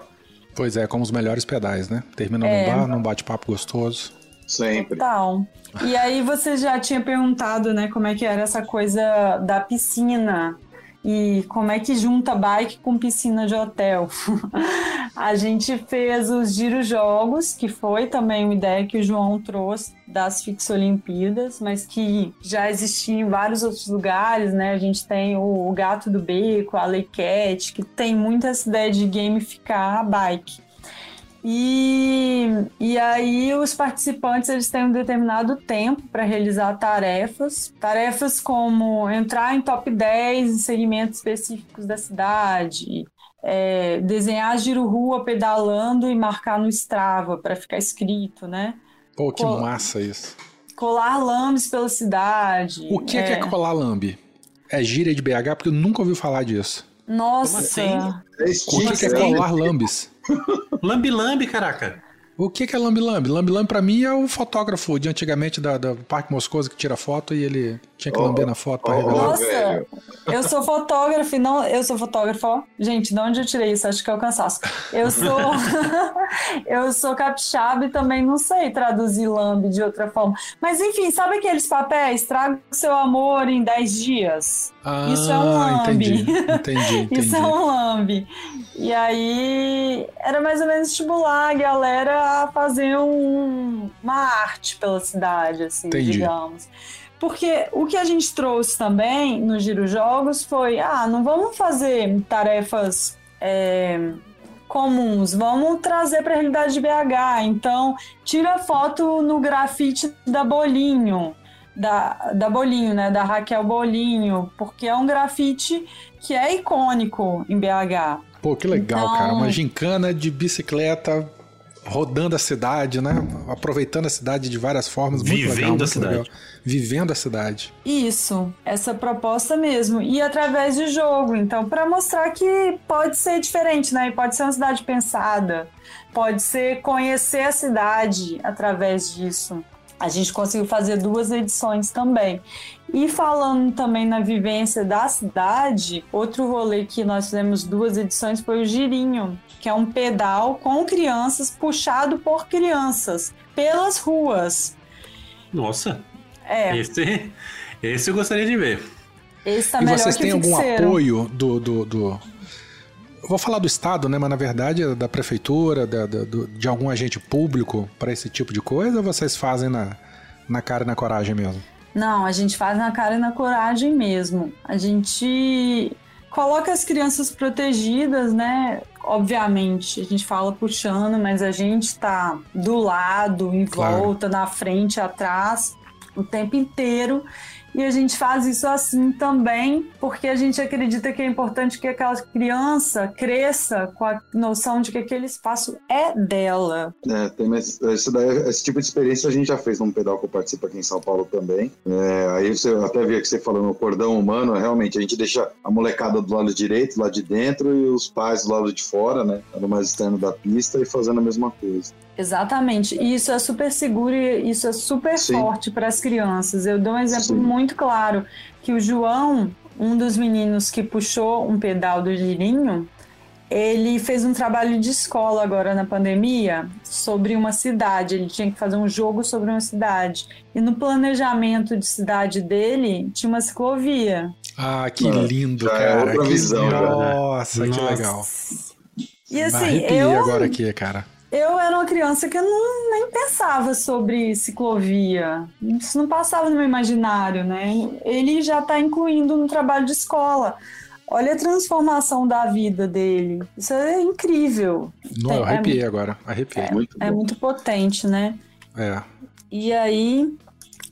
Pois é, como os melhores pedais, né? Termina É. num bar, num bate-papo gostoso. Sempre. Total. E aí você já tinha perguntado, né, como é que era essa coisa da piscina e como é que junta bike com piscina de hotel. a gente fez os Giro Jogos, que foi também uma ideia que o João trouxe das Fix Olimpíadas, mas que já existia em vários outros lugares, né? A gente tem o, Gato do Beco, a Leicat, que tem muito essa ideia de gamificar a bike. E, e aí os participantes eles têm um determinado tempo para realizar tarefas, tarefas como entrar em top 10 em segmentos específicos da cidade, é, desenhar giro rua pedalando e marcar no Strava para ficar escrito, né? Pô, que Pô. massa isso. Colar lambes pela cidade. O que é, que é colar lambe? É gíria de BH? Porque eu nunca ouvi falar disso. Nossa, assim? É O que, é colar lambes? Lambi-lambi, caraca. O que, que é lambe-lambe? Lambe-lambe pra mim é o fotógrafo de antigamente da, da Parque Moscoso que tira foto e ele tinha que Ó, lamber na foto pra ó, revelar. Nossa, velho. eu sou fotógrafa e não. Eu sou fotógrafa, ó. Gente, de onde eu tirei isso? Acho que é o cansaço. Eu sou. eu sou capixaba e também não sei traduzir lambe de outra forma. Mas enfim, sabe aqueles papéis? Traga o seu amor em 10 dias. Ah, Isso é um lambe. entendi, entendi, entendi. Isso é um lambe. E aí era mais ou menos estimular a galera a fazer um- uma arte pela cidade, assim, Entendi. digamos. Porque o que a gente trouxe também no Giro Jogos foi: ah, não vamos fazer tarefas é, comuns, vamos trazer para a realidade de BH. Então, tira foto no grafite da Bolinho, da, da Bolinho, né? Da Raquel Bolinho, porque é um grafite que é icônico em BH. Pô, que legal, Então- cara. Uma gincana de bicicleta rodando a cidade, né? Aproveitando a cidade de várias formas. Muito Vivendo legal, a muito cidade. legal. Vivendo a cidade. Isso, essa proposta mesmo. E através de jogo. Então, para mostrar que pode ser diferente, né? E Pode ser uma cidade pensada. Pode ser conhecer a cidade através disso. A gente conseguiu fazer duas edições também. E falando também na vivência da cidade, outro rolê que nós fizemos duas edições foi o Girinho, que é um pedal com crianças, puxado por crianças, pelas ruas. Nossa, É, esse, esse eu gostaria de ver. esse tá e melhor vocês que têm algum fixeiro. apoio do, do, do- vou falar do Estado, né? Mas na verdade é da prefeitura, da- da- do- de algum agente público para esse tipo de coisa ou vocês fazem na, na cara e na coragem mesmo? Não, a gente faz na cara e na coragem mesmo. A gente coloca as crianças protegidas, né? Obviamente, a gente fala puxando, mas a gente tá do lado, em Claro. volta, na frente, atrás, o tempo inteiro. E a gente faz isso assim também, porque a gente acredita que é importante que aquela criança cresça com a noção de que aquele espaço é dela. É, tem esse, daí, esse tipo de experiência a gente já fez num pedal que eu participo aqui em São Paulo também. É, aí você até via que você falou no cordão humano, realmente a gente deixa a molecada do lado direito, lá de dentro, e os pais do lado de fora, né? No mais externo da pista e fazendo a mesma coisa. Exatamente. E isso é super seguro e isso é super Sim. forte para as crianças. Eu dou um exemplo Sim. muito claro que o João, um dos meninos que puxou um pedal do girinho, ele fez um trabalho de escola agora na pandemia sobre uma cidade. Ele tinha que fazer um jogo sobre uma cidade. E no planejamento de cidade dele tinha uma ciclovia. Ah, que Ah, lindo, é cara. outra que... visão, né? Nossa, que Nossa. legal. E assim, Arrepiei eu agora aqui, cara. Eu era uma criança que eu não, nem pensava sobre ciclovia. Isso não passava no meu imaginário, né? Ele já está incluindo no trabalho de escola. Olha a transformação da vida dele. Isso é incrível. Não, eu É- arrepiei agora. Arrepiei. Muito É muito potente, né? É. E aí,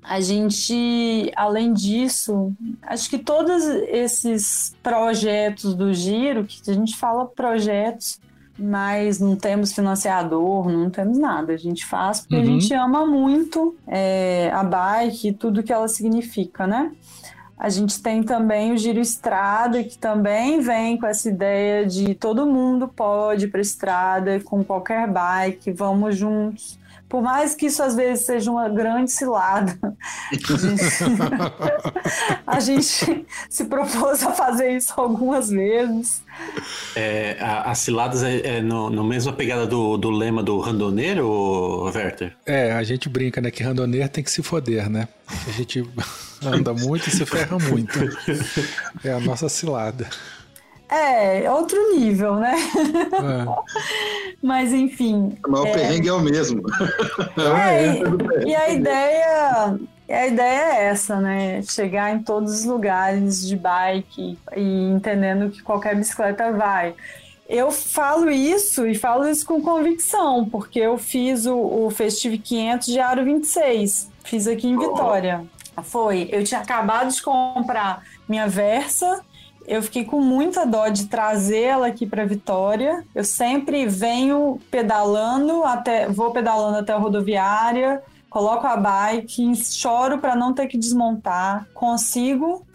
a gente, além disso, acho que todos esses projetos do Giro, que a gente fala projetos, mas não temos financiador, não temos nada. A gente faz porque a Uhum. gente ama muito é, a bike e tudo que ela significa, né? A gente tem também o Giro Estrada, que também vem com essa ideia de todo mundo pode ir para estrada com qualquer bike, vamos juntos. Por mais que isso às vezes seja uma grande cilada, a gente, a gente se propôs a fazer isso algumas vezes. É, a- as ciladas é, é no, no mesma pegada do, do lema do randoneiro, Werther? É, a gente brinca, né? Que randoneiro tem que se foder, né? A gente anda muito e se ferra muito. É a nossa cilada. É, outro nível, né? É. Mas enfim. Mas o perrengue é o mesmo. É, e, e a ideia. e A ideia é essa, né? Chegar em todos os lugares de bike e entendendo que qualquer bicicleta vai. Eu falo isso e falo isso com convicção, porque eu fiz o, o Festive 500 de Aro 26. Fiz aqui em Vitória. Foi. Eu tinha acabado de comprar minha Versa. Eu fiquei com muita dó de trazer ela aqui para Vitória. Eu sempre venho pedalando até, vou pedalando até a rodoviária, coloco a bike, choro para não ter que desmontar. Consigo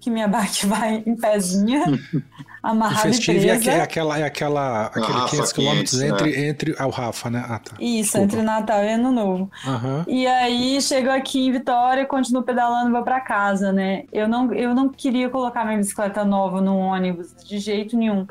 que minha bike vai em pezinha, amarrada e Festive é, presa. aque- é aquela, é aquela, aquele Rafa 500 km 500, entre, entre. Ah, o Rafa, né? Ah, tá. Isso, Desculpa. entre Natal e Ano Novo. Aham. E aí chego aqui em Vitória, continuo pedalando e vou pra casa, né? Eu não, eu não queria colocar minha bicicleta nova no ônibus de jeito nenhum.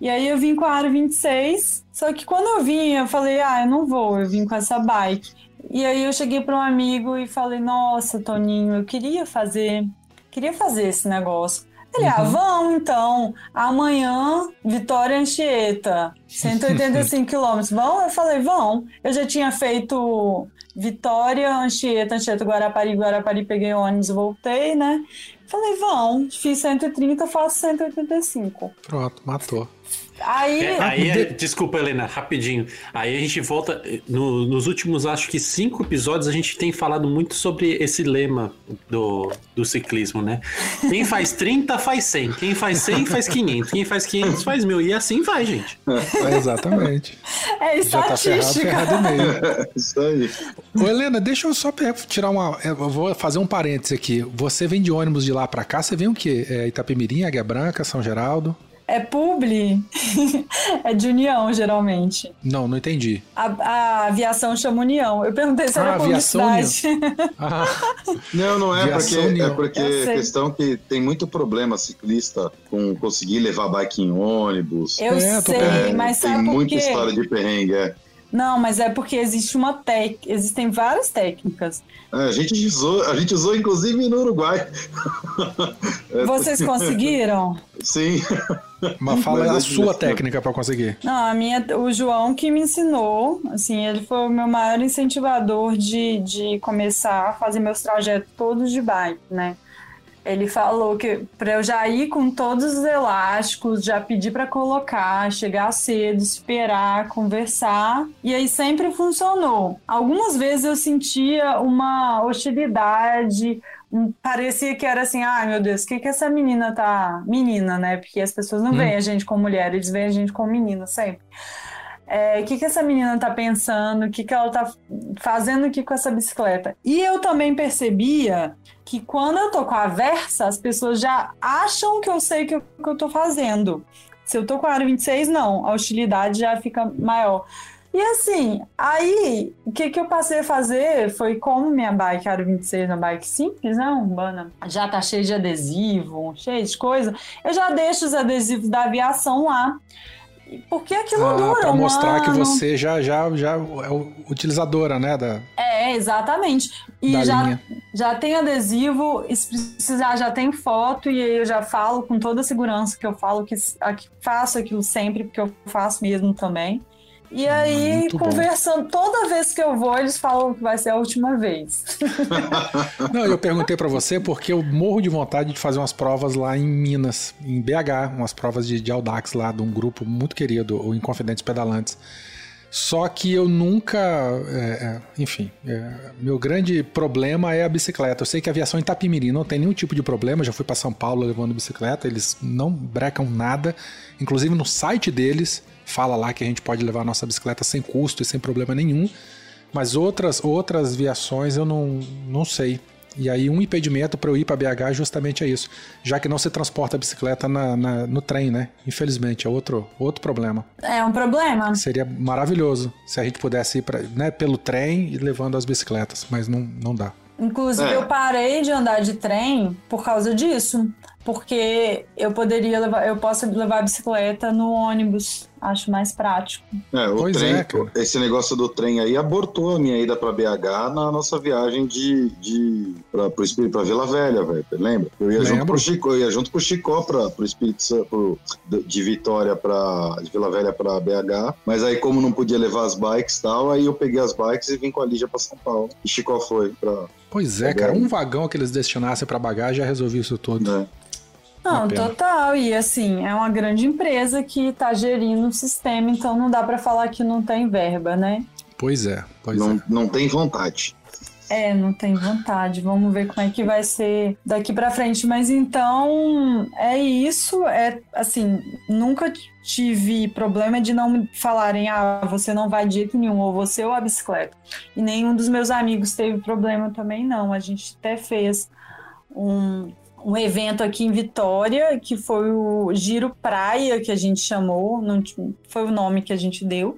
E aí eu vim com a Aro 26, só que quando eu vim, eu falei, ah, eu não vou, eu vim com essa bike. E aí eu cheguei para um amigo e falei, nossa, Toninho, eu queria fazer, queria fazer esse negócio. Ele, ah, vamos então. Amanhã, Vitória Anchieta, 185 quilômetros. Vão? Eu falei, vão. Eu já tinha feito Vitória, Anchieta, Anchieta, Guarapari, Guarapari, peguei ônibus e voltei, né? Falei, vão. Fiz 130, faço 185. Pronto, matou. Aí, É, aí, é- desculpa, Helena, rapidinho. Aí a gente volta. no- nos últimos, acho que cinco episódios, a gente tem falado muito sobre esse lema do, do ciclismo, né? Quem faz 30 faz 100. Quem faz 100 faz 500. Quem faz 500 faz mil. E assim vai, gente. É, exatamente. é Já tá ferrado, estatística. ferrado e meio. Isso aí. Ô, Helena, deixa eu só tirar uma. Eu vou fazer um parênteses aqui. Você vem de ônibus de lá pra cá, você vem o quê? É Itapemirim, Águia Branca, São Geraldo? É publi, é de união, geralmente. Não, não entendi. A, a aviação chama união. Eu perguntei se Ah, era aviação publicidade. Ah, Não, não é Viação porque União. é porque a questão que tem muito problema ciclista com conseguir levar bike em ônibus. Eu É, sei, É, mas tem sabe por muita quê? história de perrengue. É. Não, mas é porque existe uma técnica, existem várias técnicas. É, a gente usou, a gente usou inclusive no Uruguai. É, Vocês conseguiram? Sim. mas fala Mas a sua técnica pra conseguir. Não, a minha, o João que me ensinou, assim, ele foi o meu maior incentivador de, de começar a fazer meus trajetos todos de bike, né? Ele falou que para eu já ir com todos os elásticos, já pedir para colocar, chegar cedo, esperar, conversar, e aí sempre funcionou. Algumas vezes eu sentia uma hostilidade, parecia que era assim, ai meu Deus, o que que essa menina tá, menina, né? Porque as pessoas não Hum. veem a gente como mulher, eles veem a gente como menina sempre. É, o que, que essa menina tá pensando, o que, que ela tá fazendo aqui com essa bicicleta. E eu também percebia que quando eu tô com a Versa, as pessoas já acham que eu sei o que, que eu tô fazendo. Se eu tô com a Aro 26, não, a hostilidade já fica maior. E assim, aí, o que, que eu passei a fazer foi como minha bike Aro 26 é uma bike simples, né, urbana, já tá cheia de adesivo, cheia de coisa, eu já deixo os adesivos da aviação lá. Porque aquilo Ah, dura pra mostrar que você já, já, já é utilizadora, né? Da, É, exatamente. E da já, linha. já tem adesivo, se precisar, já tem foto, e aí eu já falo com toda a segurança que eu falo que, que faço aquilo sempre, porque eu faço mesmo também. E aí, Muito bom. conversando, toda vez que eu vou, eles falam que vai ser a última vez. Não, eu perguntei pra você porque eu morro de vontade de fazer umas provas lá em Minas, em BH, umas provas de, de Audax lá, de um grupo muito querido, o Inconfidentes Pedalantes. Só que eu nunca. é, é, enfim, é, meu grande problema é a bicicleta. Eu sei que a aviação em Itapimirim não tem nenhum tipo de problema. Eu já fui para São Paulo levando bicicleta, eles não brecam nada. Inclusive no site deles fala lá que a gente pode levar a nossa bicicleta sem custo e sem problema nenhum. Mas outras outras viações eu não, não sei. E aí um impedimento para eu ir para BH justamente é isso, já que não se transporta a bicicleta na, na- no trem, né? Infelizmente, é outro, outro problema. É um problema. Seria maravilhoso se a gente pudesse ir pra, né, pelo trem e levando as bicicletas, mas não, não dá. Inclusive, É. eu parei de andar de trem por causa disso. Porque eu poderia levar, eu posso levar a bicicleta no ônibus. Acho mais prático. É, o Pois trem, é, cara. esse negócio do trem aí abortou a minha ida pra BH na nossa viagem de, de pra, pro Espírito, pra Vila Velha, velho. Lembra? Eu ia junto pro Chico, eu ia junto pro Chicó pra, pro Espírito Santo, pro- de- Vitória pra de Vila Velha pra BH. Mas aí, como não podia levar as bikes e tal, aí eu peguei as bikes e vim com a Lígia pra São Paulo. E Chicó foi pra. Pois é, cara, um vagão que eles destinassem para bagagem já resolvia isso tudo. Né? Não, total. E assim, é uma grande empresa que tá gerindo o sistema, então não dá pra falar que não tem verba, né? Pois é, pois Não, é. não tem vontade. É, não tem vontade. Vamos ver como é que vai ser daqui pra frente. Mas então é isso. É assim, nunca tive problema de não me falarem, ah, você não vai de jeito nenhum, ou você ou a bicicleta. E nenhum dos meus amigos teve problema também, não. A gente até fez um, um evento aqui em Vitória, que foi o Giro Praia, que a gente chamou, não foi o nome que a gente deu.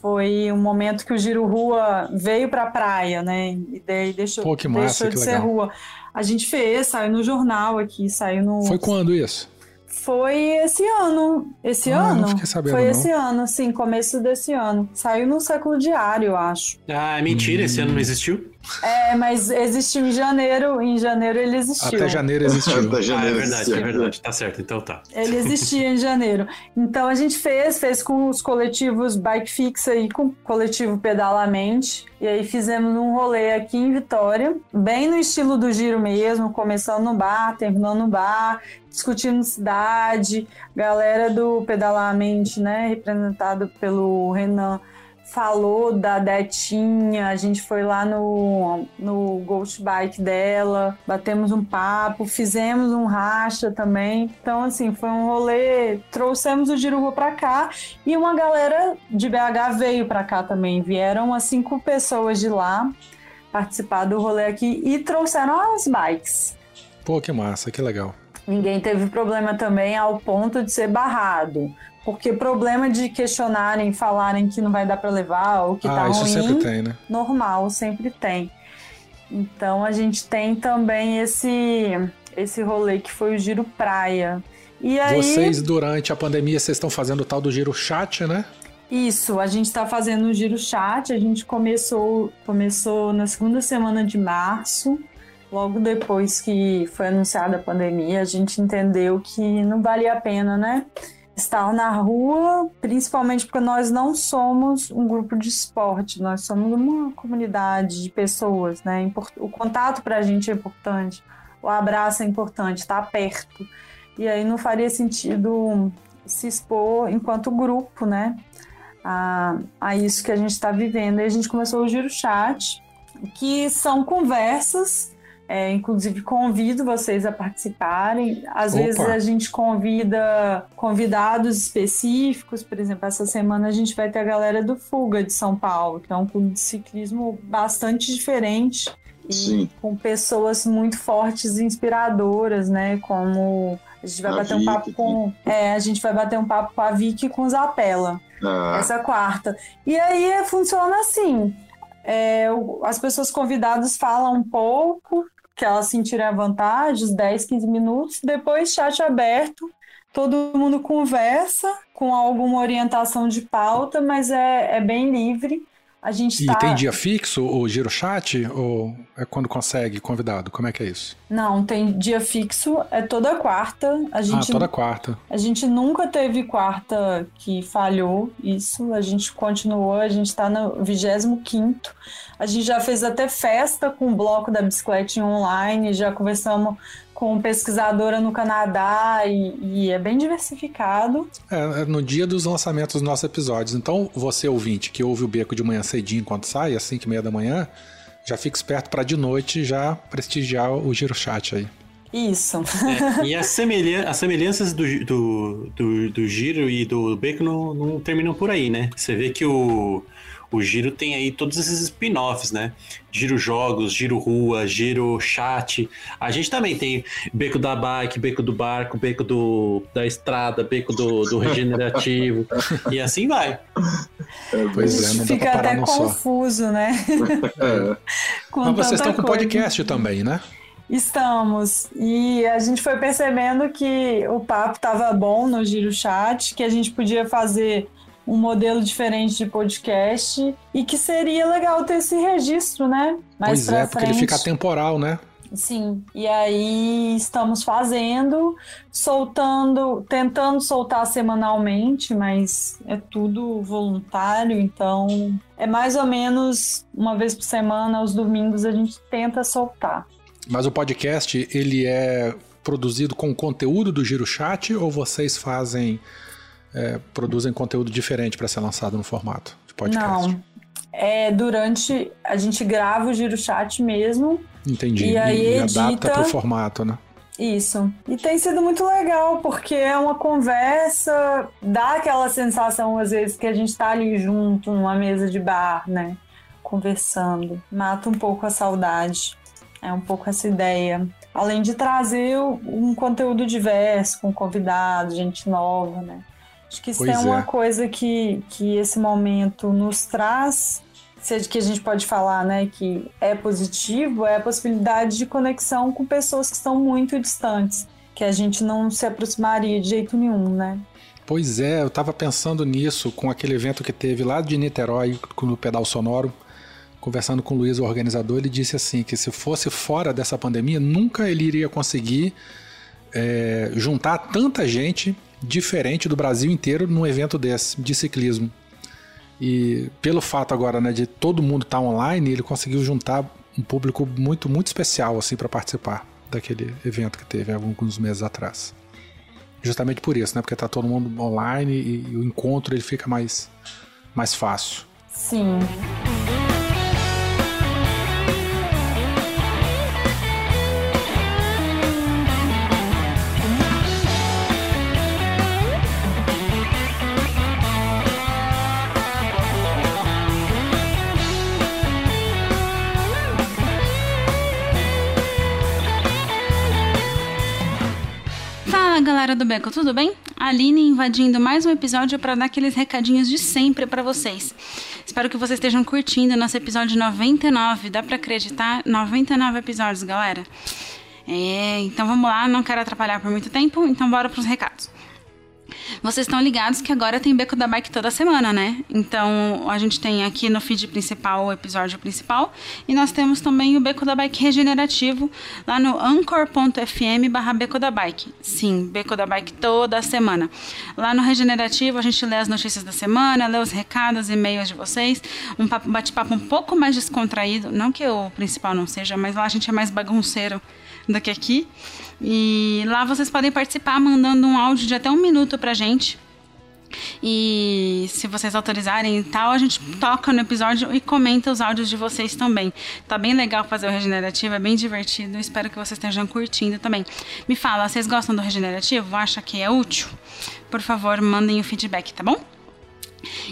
Foi um momento que o Giro Rua veio pra praia, né? E daí deixou, Pô, que massa, deixou que de ser legal. rua. A gente fez, saiu no jornal aqui, saiu no. Foi quando isso? Foi esse ano. Esse Ah, ano? não fiquei sabendo, Foi não. esse ano, sim, começo desse ano. Saiu no século diário, eu acho. Ah, é mentira, esse ano não existiu? É, mas existiu em janeiro. Em janeiro ele existiu. Até janeiro existiu. Até Ah, é janeiro verdade, desse é verdade. Tá certo, então tá. Ele existia em janeiro. Então a gente fez, fez com os coletivos Bike Fixa e com o coletivo Pedalamente. E aí fizemos um rolê aqui em Vitória, bem no estilo do giro mesmo, começando no bar, terminando no bar, discutindo cidade. Galera do Pedalamente, né, representado pelo Renan, falou da Detinha, a gente foi lá no, no Ghost Bike dela, batemos um papo, fizemos um racha também. Então, assim, foi um rolê, trouxemos o Giruba pra cá e uma galera de BH veio pra cá também. Vieram umas cinco pessoas de lá participar do rolê aqui e trouxeram as bikes. Pô, que massa, que legal. Ninguém teve problema também ao ponto de ser barrado. Porque problema de questionarem, falarem que não vai dar pra levar ou que ah, tá isso ruim, sempre tem, né? normal, sempre tem. Então a gente tem também esse esse rolê que foi o Giro Praia. E aí, Vocês, durante a pandemia, vocês estão fazendo o tal do giro chat, né? isso, a gente está fazendo o Giro Chat, a gente começou, começou na segunda semana de março, logo depois que foi anunciada a pandemia, a gente entendeu que não valia a pena, né? Estar na rua, principalmente porque nós não somos um grupo de esporte, nós somos uma comunidade de pessoas, né? O contato para a gente é importante, o abraço é importante, estar perto. E aí não faria sentido se expor enquanto grupo, né? A, a isso que a gente está vivendo. E a gente começou o Giro Chat, que são conversas, é, inclusive convido vocês a participarem. Às Opa. vezes a gente convida convidados específicos, por exemplo, essa semana a gente vai ter a galera do Fuga de São Paulo, que é um clube de ciclismo bastante diferente e Sim. com pessoas muito fortes e inspiradoras, né? Como a gente vai A bater um papo com. É, a gente vai bater um papo com a Vicky e com o Zapella Ah, essa quarta. E aí funciona assim: é, as pessoas convidadas falam um pouco, que elas vontade, uns 10, 15 minutos, depois chat aberto. Todo mundo conversa com alguma orientação de pauta, mas é, é bem livre. A gente E tá. tem dia fixo o giro chat? Ou é quando consegue convidado? Como é que é isso? Não, tem dia fixo, é toda quarta. A gente Ah, toda quarta. A gente nunca teve quarta que falhou isso, a gente continuou, a gente tá no 25 A gente já fez até festa com o bloco da bicicleta online, já conversamos com pesquisadora no Canadá e, e é bem diversificado. É, é no dia dos lançamentos dos nossos episódios. Então, você ouvinte que ouve o beco de manhã cedinho enquanto sai, às 5 e meia da manhã, já fica esperto para de noite já prestigiar o giro chat aí. Isso. É, e as, semelhan as semelhanças do, do, do, do giro e do beco não, não terminam por aí, né? Você vê que o, o Giro tem aí todos esses spin-offs, né? Giro Jogos, Giro Rua, Giro Chat. A gente também tem Beco da Bike, Beco do Barco, Beco do, da Estrada, Beco do, do Regenerativo. e assim vai. Pois é, não dá Fica até num só. confuso, né? É. Com Mas vocês estão com coisa. podcast também, né? Estamos. E a gente foi percebendo que o papo estava bom no Giro Chat, que a gente podia fazer um modelo diferente de podcast e que seria legal ter esse registro, né? Mais pois é, porque ele fica temporal, né? Sim. E aí estamos fazendo, soltando, tentando soltar semanalmente, mas é tudo voluntário, então é mais ou menos uma vez por semana, aos domingos, a gente tenta soltar. Mas o podcast, ele é produzido com conteúdo do Giro Chat ou vocês fazem, é, produzem conteúdo diferente para ser lançado no formato de podcast? Não. É durante. A gente grava o Giro Chat mesmo. Entendi. E aí adapta edita- para o formato, né? Isso. E tem sido muito legal, porque é uma conversa, dá aquela sensação, às vezes, que a gente tá ali junto, numa mesa de bar, né? Conversando. Mata um pouco a saudade. É um pouco essa ideia. Além de trazer um conteúdo diverso, com convidados, gente nova, né? Acho que isso Pois é uma é. coisa que, que esse momento nos traz, seja que a gente pode falar, né, que é positivo, é a possibilidade de conexão com pessoas que estão muito distantes, que a gente não se aproximaria de jeito nenhum, né? Pois é, eu tava pensando nisso com aquele evento que teve lá de Niterói, no Pedal Sonoro, conversando com o Luiz, o organizador, ele disse assim que se fosse fora dessa pandemia, nunca ele iria conseguir é, juntar tanta gente diferente do Brasil inteiro num evento desse, de ciclismo. E pelo fato agora né, de todo mundo estar online, ele conseguiu juntar um público muito, muito especial assim para participar daquele evento que teve alguns meses atrás. Justamente por isso, né? Porque tá todo mundo online e, e o encontro ele fica mais, mais fácil. Sim. Galera do Beco, tudo bem? Aline invadindo mais um episódio para dar aqueles recadinhos de sempre para vocês. Espero que vocês estejam curtindo nosso episódio 99. Dá para acreditar? 99 episódios, galera. É, então vamos lá, não quero atrapalhar por muito tempo, então bora pros recados. Vocês estão ligados que agora tem Beco da Bike toda semana, né? Então a gente tem aqui no feed principal o episódio principal e nós temos também o Beco da Bike regenerativo lá no anchor.fm barra Beco da Bike. Sim, Beco da Bike toda semana. Lá no regenerativo a gente lê as notícias da semana, lê os recados, e-mails de vocês, um papo- bate-papo um pouco mais descontraído, não que o principal não seja, mas lá a gente é mais bagunceiro do que aqui. E lá vocês podem participar mandando um áudio de até um minuto pra gente. E se vocês autorizarem e tal, a gente toca no episódio e comenta os áudios de vocês também. Tá bem legal fazer o regenerativo, é bem divertido. Espero que vocês estejam curtindo também. Me fala, vocês gostam do regenerativo? Acha que é útil? Por favor, mandem o feedback, tá bom?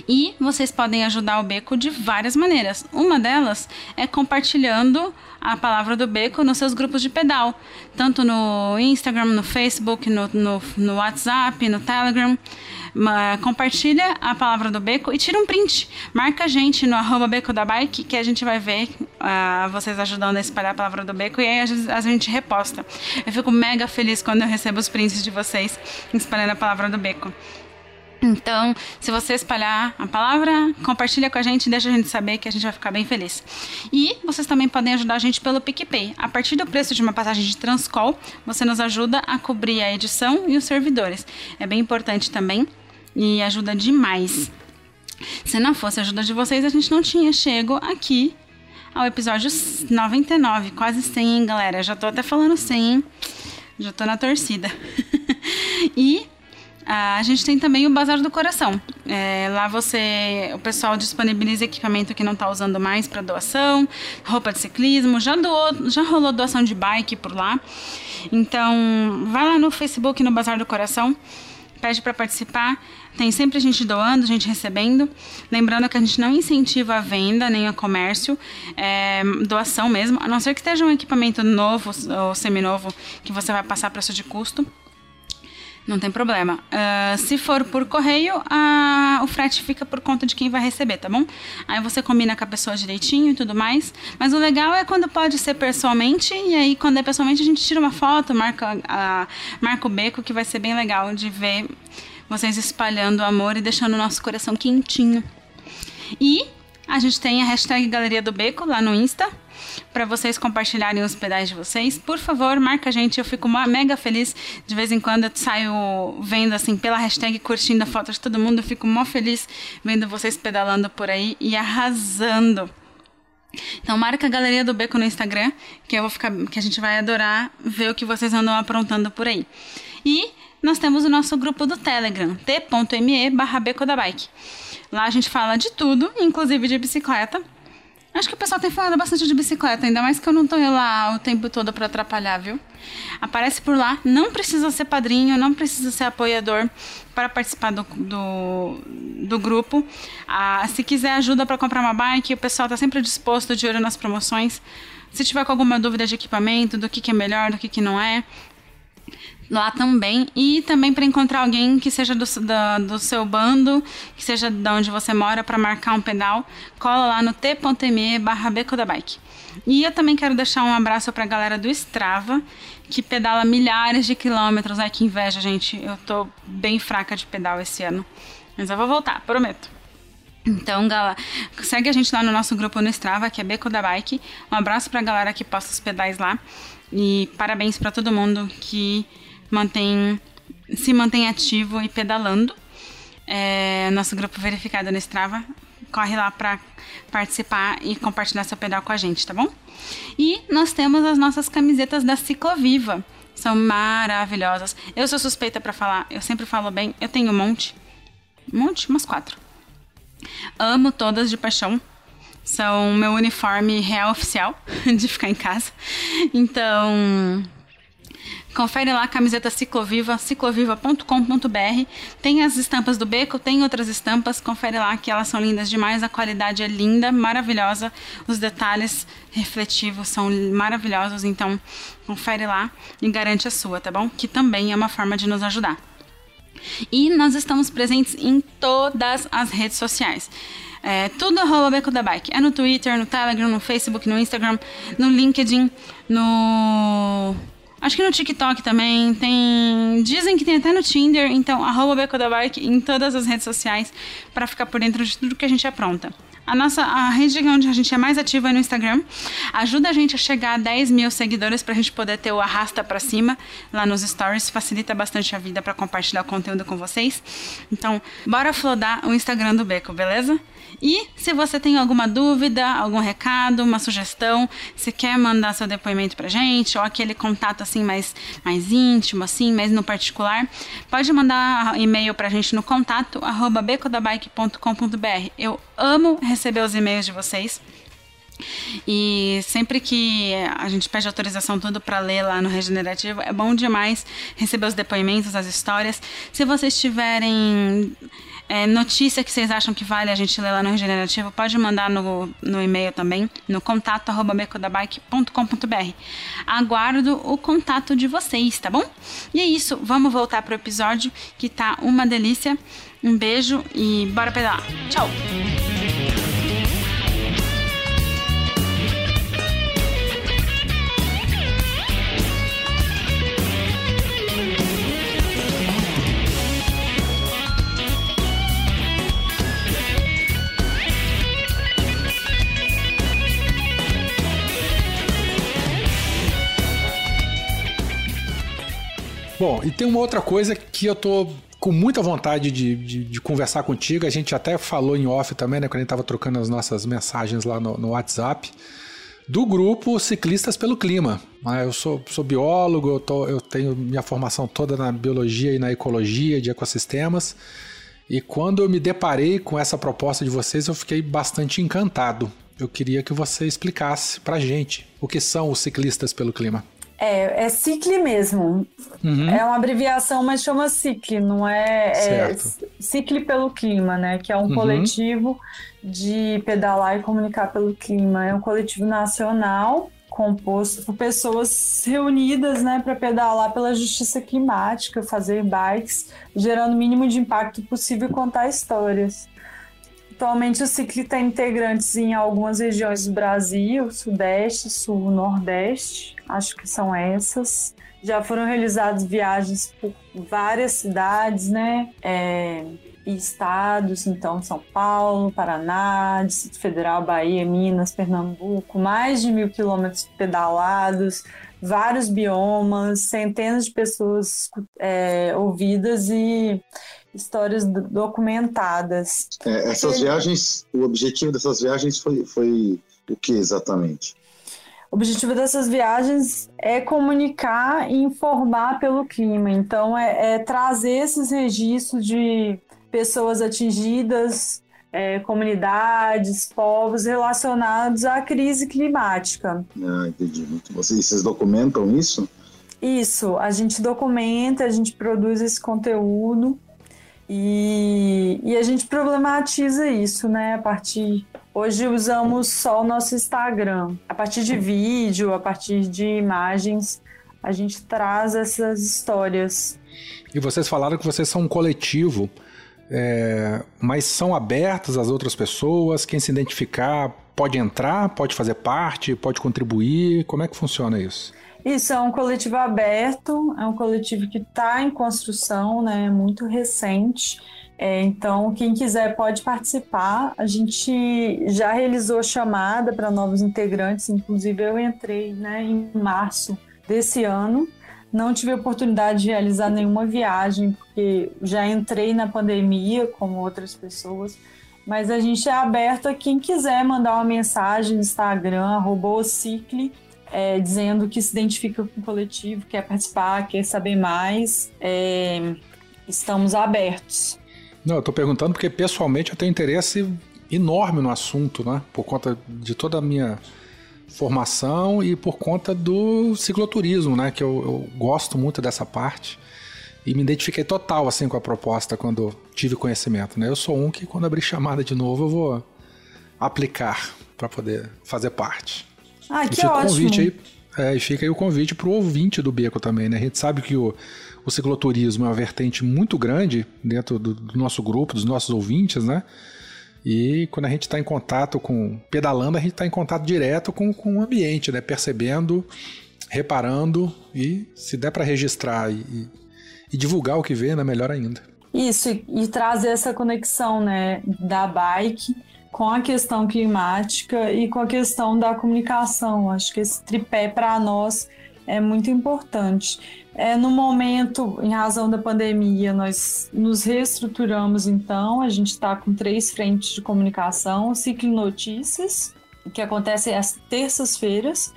E vocês podem ajudar o Beco de várias maneiras. Uma delas é compartilhando a palavra do Beco nos seus grupos de pedal, tanto no Instagram, no Facebook, no, no, no WhatsApp, no Telegram. Compartilha a palavra do Beco e tira um print. Marca a gente no arroba Beco da Bike, que a gente vai ver ah, vocês ajudando a espalhar a palavra do Beco e aí a gente reposta. Eu fico mega feliz quando eu recebo os prints de vocês espalhando a palavra do Beco. Então, se você espalhar a palavra, compartilha com a gente, deixa a gente saber que a gente vai ficar bem feliz. E vocês também podem ajudar a gente pelo PicPay. A partir do preço de uma passagem de Transcol, você nos ajuda a cobrir a edição e os servidores. É bem importante também e ajuda demais. Se não fosse a ajuda de vocês, a gente não tinha chego aqui ao episódio 99, quase 100, hein, galera? Já tô até falando 100, hein? Já tô na torcida. e a gente tem também o Bazar do Coração. É, lá você, o pessoal disponibiliza equipamento que não está usando mais para doação, roupa de ciclismo, já doou, já rolou doação de bike por lá. Então, vai lá no Facebook, no Bazar do Coração, pede para participar. Tem sempre gente doando, gente recebendo. Lembrando que a gente não incentiva a venda nem o comércio, é doação mesmo, a não ser que esteja um equipamento novo ou seminovo que você vai passar preço de custo. Não tem problema. Uh, se for por correio, o frete fica por conta de quem vai receber, tá bom? Aí você combina com a pessoa direitinho e tudo mais. Mas o legal é quando pode ser pessoalmente, e aí quando é pessoalmente a gente tira uma foto, marca, marca o beco, que vai ser bem legal de ver vocês espalhando o amor e deixando o nosso coração quentinho. E a gente tem a hashtag Galeria do Beco lá no Insta para vocês compartilharem os pedais de vocês. Por favor, marca a gente, eu fico mega feliz. De vez em quando eu saio vendo assim pela hashtag curtindo a foto de todo mundo, eu fico mó feliz vendo vocês pedalando por aí e arrasando. Então marca a Galeria do Beco no Instagram, que eu vou ficar que a gente vai adorar ver o que vocês andam aprontando por aí. E nós temos o nosso grupo do Telegram, t.me barra Beco da Bike. Lá a gente fala de tudo, inclusive de bicicleta. Acho que o pessoal tem falado bastante de bicicleta, ainda mais que eu não tô lá o tempo todo para atrapalhar, viu? Aparece por lá, não precisa ser padrinho, não precisa ser apoiador para participar do, do, do grupo. Ah, se quiser ajuda para comprar uma bike, o pessoal tá sempre disposto, de olho nas promoções. Se tiver com alguma dúvida de equipamento, do que, que é melhor, do que, que não é, lá também. E também para encontrar alguém que seja do, do seu bando, que seja de onde você mora, para marcar um pedal, cola lá no t.me barra Beco da Bike. E eu também quero deixar um abraço para a galera do Strava, que pedala milhares de quilômetros. Ai, que inveja, gente. Eu tô bem fraca de pedal esse ano. Mas eu vou voltar, prometo. Então, galera, segue a gente lá no nosso grupo no Strava, que é Beco da Bike. Um abraço pra galera que posta os pedais lá. E parabéns para todo mundo que mantém, se mantém ativo e pedalando. É, nosso grupo verificado no Strava. Corre lá para participar e compartilhar seu pedal com a gente, tá bom? E nós temos as nossas camisetas da Cicloviva. São maravilhosas. Eu sou suspeita para falar, eu sempre falo bem. Eu tenho um monte. Um monte? Umas quatro. Amo todas de paixão são meu uniforme real oficial de ficar em casa. Então, Confere lá a camiseta Cicloviva, cicloviva.com.br. Tem as estampas do beco, tem outras estampas. Confere lá que elas são lindas demais. A qualidade é linda, maravilhosa. Os detalhes refletivos são maravilhosos. Então, confere lá e garante a sua, tá bom? Que também é uma forma de nos ajudar. E nós estamos presentes em todas as redes sociais. É, tudo arroba Beco da Bike. É no Twitter, no Telegram, no Facebook, no Instagram, no LinkedIn, no Acho que no TikTok também tem. Dizem que tem até no Tinder, então arroba Beco da Bike em todas as redes sociais para ficar por dentro de tudo que a gente apronta. A nossa a rede onde a gente é mais ativa é no Instagram. Ajuda a gente a chegar a 10 mil seguidores para a gente poder ter o arrasta para cima lá nos stories. Facilita bastante a vida para compartilhar conteúdo com vocês. Então, bora flodar o Instagram do Beco, beleza? E se você tem alguma dúvida, algum recado, uma sugestão, se quer mandar seu depoimento pra gente, ou aquele contato assim mais, mais íntimo, assim, mais no particular, pode mandar e-mail pra gente no contato arroba becodabike.com.br. Eu amo receber os e-mails de vocês. E sempre que a gente pede autorização tudo para ler lá no Regenerativo, é bom demais receber os depoimentos, as histórias. Se vocês tiverem é, notícia que vocês acham que vale a gente ler lá no Regenerativo, pode mandar no, no e-mail também, no contato arroba. Aguardo o contato de vocês, tá bom? E é isso, vamos voltar pro episódio que tá uma delícia. Um beijo e bora pedalar. Tchau! Bom, e tem uma outra coisa que eu tô com muita vontade de, de, de, conversar contigo. A gente até falou em off também, né? Quando a gente tava trocando as nossas mensagens lá no, no WhatsApp. Do grupo Ciclistas pelo Clima. Ah, eu sou, sou biólogo, eu, tô, eu tenho minha formação toda na biologia e na ecologia de ecossistemas. E quando eu me deparei com essa proposta de vocês, eu fiquei bastante encantado. Eu queria que você explicasse pra gente o que são os ciclistas pelo clima. É, é CICLI mesmo. Uhum. É uma abreviação, mas chama CICLI, não é, é. CICLI pelo Clima, né? Que é um Uhum. coletivo de pedalar e comunicar pelo clima. É um coletivo nacional composto por pessoas reunidas, né, para pedalar pela justiça climática, fazer bikes, gerando o mínimo de impacto possível e contar histórias. Atualmente o Cicli tem integrantes em algumas regiões do Brasil, Sudeste, Sul, Nordeste, acho que são essas. Já foram realizadas viagens por várias cidades, né? É, e estados, então São Paulo, Paraná, Distrito Federal, Bahia, Minas, Pernambuco, mais de mil quilômetros pedalados, vários biomas, centenas de pessoas é, ouvidas e histórias do- documentadas. É, essas Ele- viagens, o objetivo dessas viagens foi, foi o que exatamente? O objetivo dessas viagens é comunicar e informar pelo clima. Então, é, é trazer esses registros de pessoas atingidas, é, comunidades, povos relacionados à crise climática. Ah, entendi. Muito bom. Vocês documentam isso? Isso, a gente documenta, a gente produz esse conteúdo e, e a gente problematiza isso, né? A partir. Hoje usamos só o nosso Instagram. A partir de vídeo, a partir de imagens, a gente traz essas histórias. E vocês falaram que vocês são um coletivo, é, mas são abertos às outras pessoas? Quem se identificar pode entrar, pode fazer parte, pode contribuir? Como é que funciona isso? Isso é um coletivo aberto, é um coletivo que está em construção, né? É muito recente. É, então, quem quiser pode participar. A gente já realizou chamada para novos integrantes, inclusive eu entrei né, em março desse ano. Não tive oportunidade de realizar nenhuma viagem, porque já entrei na pandemia, como outras pessoas. Mas a gente é aberto a quem quiser mandar uma mensagem no Instagram, arroba é, dizendo que se identifica com o coletivo, quer participar, quer saber mais. É, estamos abertos. Não, eu tô perguntando porque pessoalmente eu tenho interesse enorme no assunto, né? Por conta de toda a minha formação e por conta do cicloturismo, né? Que eu, eu gosto muito dessa parte e me identifiquei total assim com a proposta quando tive conhecimento, né? Eu sou um que quando abrir chamada de novo eu vou aplicar para poder fazer parte. Ah, que fica o ótimo. convite aí, é, e fica aí o convite pro ouvinte do Beco também, né? A gente sabe que o, o cicloturismo é uma vertente muito grande dentro do, do nosso grupo, dos nossos ouvintes, né? E quando a gente está em contato com. pedalando, a gente está em contato direto com, com o ambiente, né? Percebendo, reparando e se der para registrar e, e- e divulgar o que vê, né? Melhor ainda. Isso, e, e trazer essa conexão né, da bike com a questão climática e com a questão da comunicação. Acho que esse tripé para nós é muito importante. É, no momento, em razão da pandemia, nós nos reestruturamos então. A gente está com três frentes de comunicação: o Ciclo Notícias, que acontece às terças-feiras,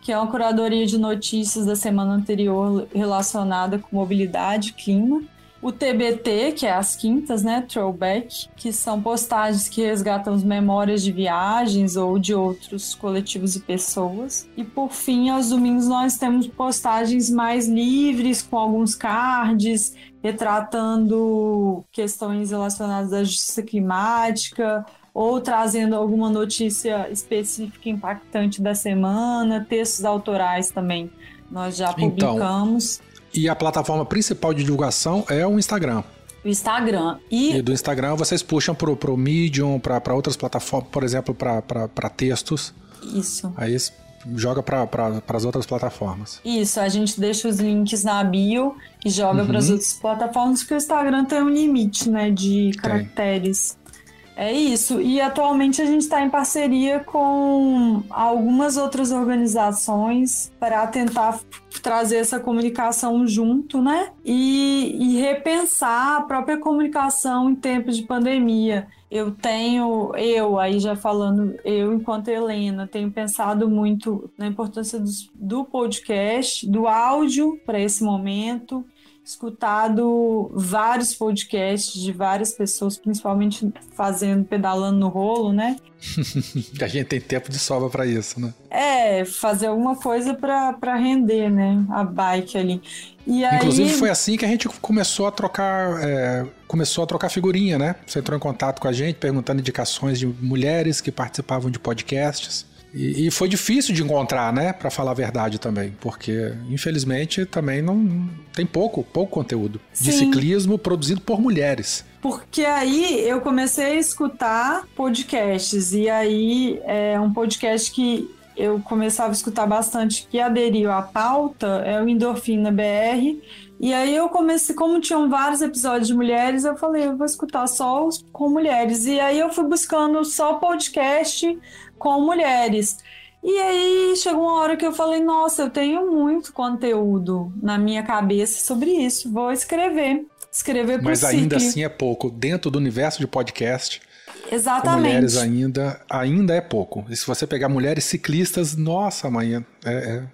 que é uma curadoria de notícias da semana anterior relacionada com mobilidade e clima. O TBT, que é as quintas, né? Throwback, que são postagens que resgatam as memórias de viagens ou de outros coletivos e pessoas. E por fim, aos domingos nós temos postagens mais livres, com alguns cards, retratando questões relacionadas à justiça climática, ou trazendo alguma notícia específica impactante da semana, textos autorais também. Nós já Então, publicamos E a plataforma principal de divulgação é o Instagram. o Instagram. E E do Instagram vocês puxam pro, pro Medium, para outras plataformas, por exemplo, para textos. isso. Aí joga para as outras plataformas. Isso, a gente deixa os links na bio e joga Uhum. para as outras plataformas, porque o Instagram tem um limite, né, de caracteres. É isso. E atualmente a gente está em parceria com algumas outras organizações para tentar trazer essa comunicação junto, né? E, e repensar a própria comunicação em tempos de pandemia. Eu tenho, eu aí já falando, eu enquanto Helena, tenho pensado muito na importância dos- do podcast, do áudio para esse momento, escutado vários podcasts de várias pessoas, principalmente fazendo, pedalando no rolo, né? a gente tem tempo de sobra para isso, né? É, fazer alguma coisa para render, né? A bike ali. E Inclusive aí... foi assim que a gente começou a trocar, é, começou a trocar figurinha, né? Você entrou em contato com a gente perguntando indicações de mulheres que participavam de podcasts. E, e foi difícil de encontrar, né? Para falar a verdade também, porque infelizmente também não tem pouco, pouco conteúdo de Sim. ciclismo produzido por mulheres. Porque aí eu comecei a escutar podcasts, e aí é um podcast que eu começava a escutar bastante, que aderiu à pauta, é o Endorfina BR. E aí eu comecei, como tinham vários episódios de mulheres, eu falei, eu vou escutar só os com mulheres. E aí eu fui buscando só podcast com mulheres. E aí chegou uma hora que eu falei, nossa, eu tenho muito conteúdo na minha cabeça sobre isso, vou escrever. Escrever Mas ainda assim é pouco. Dentro do universo de podcast, Exatamente. mulheres ainda, ainda é pouco. E se você pegar mulheres ciclistas, nossa, mãe, é, é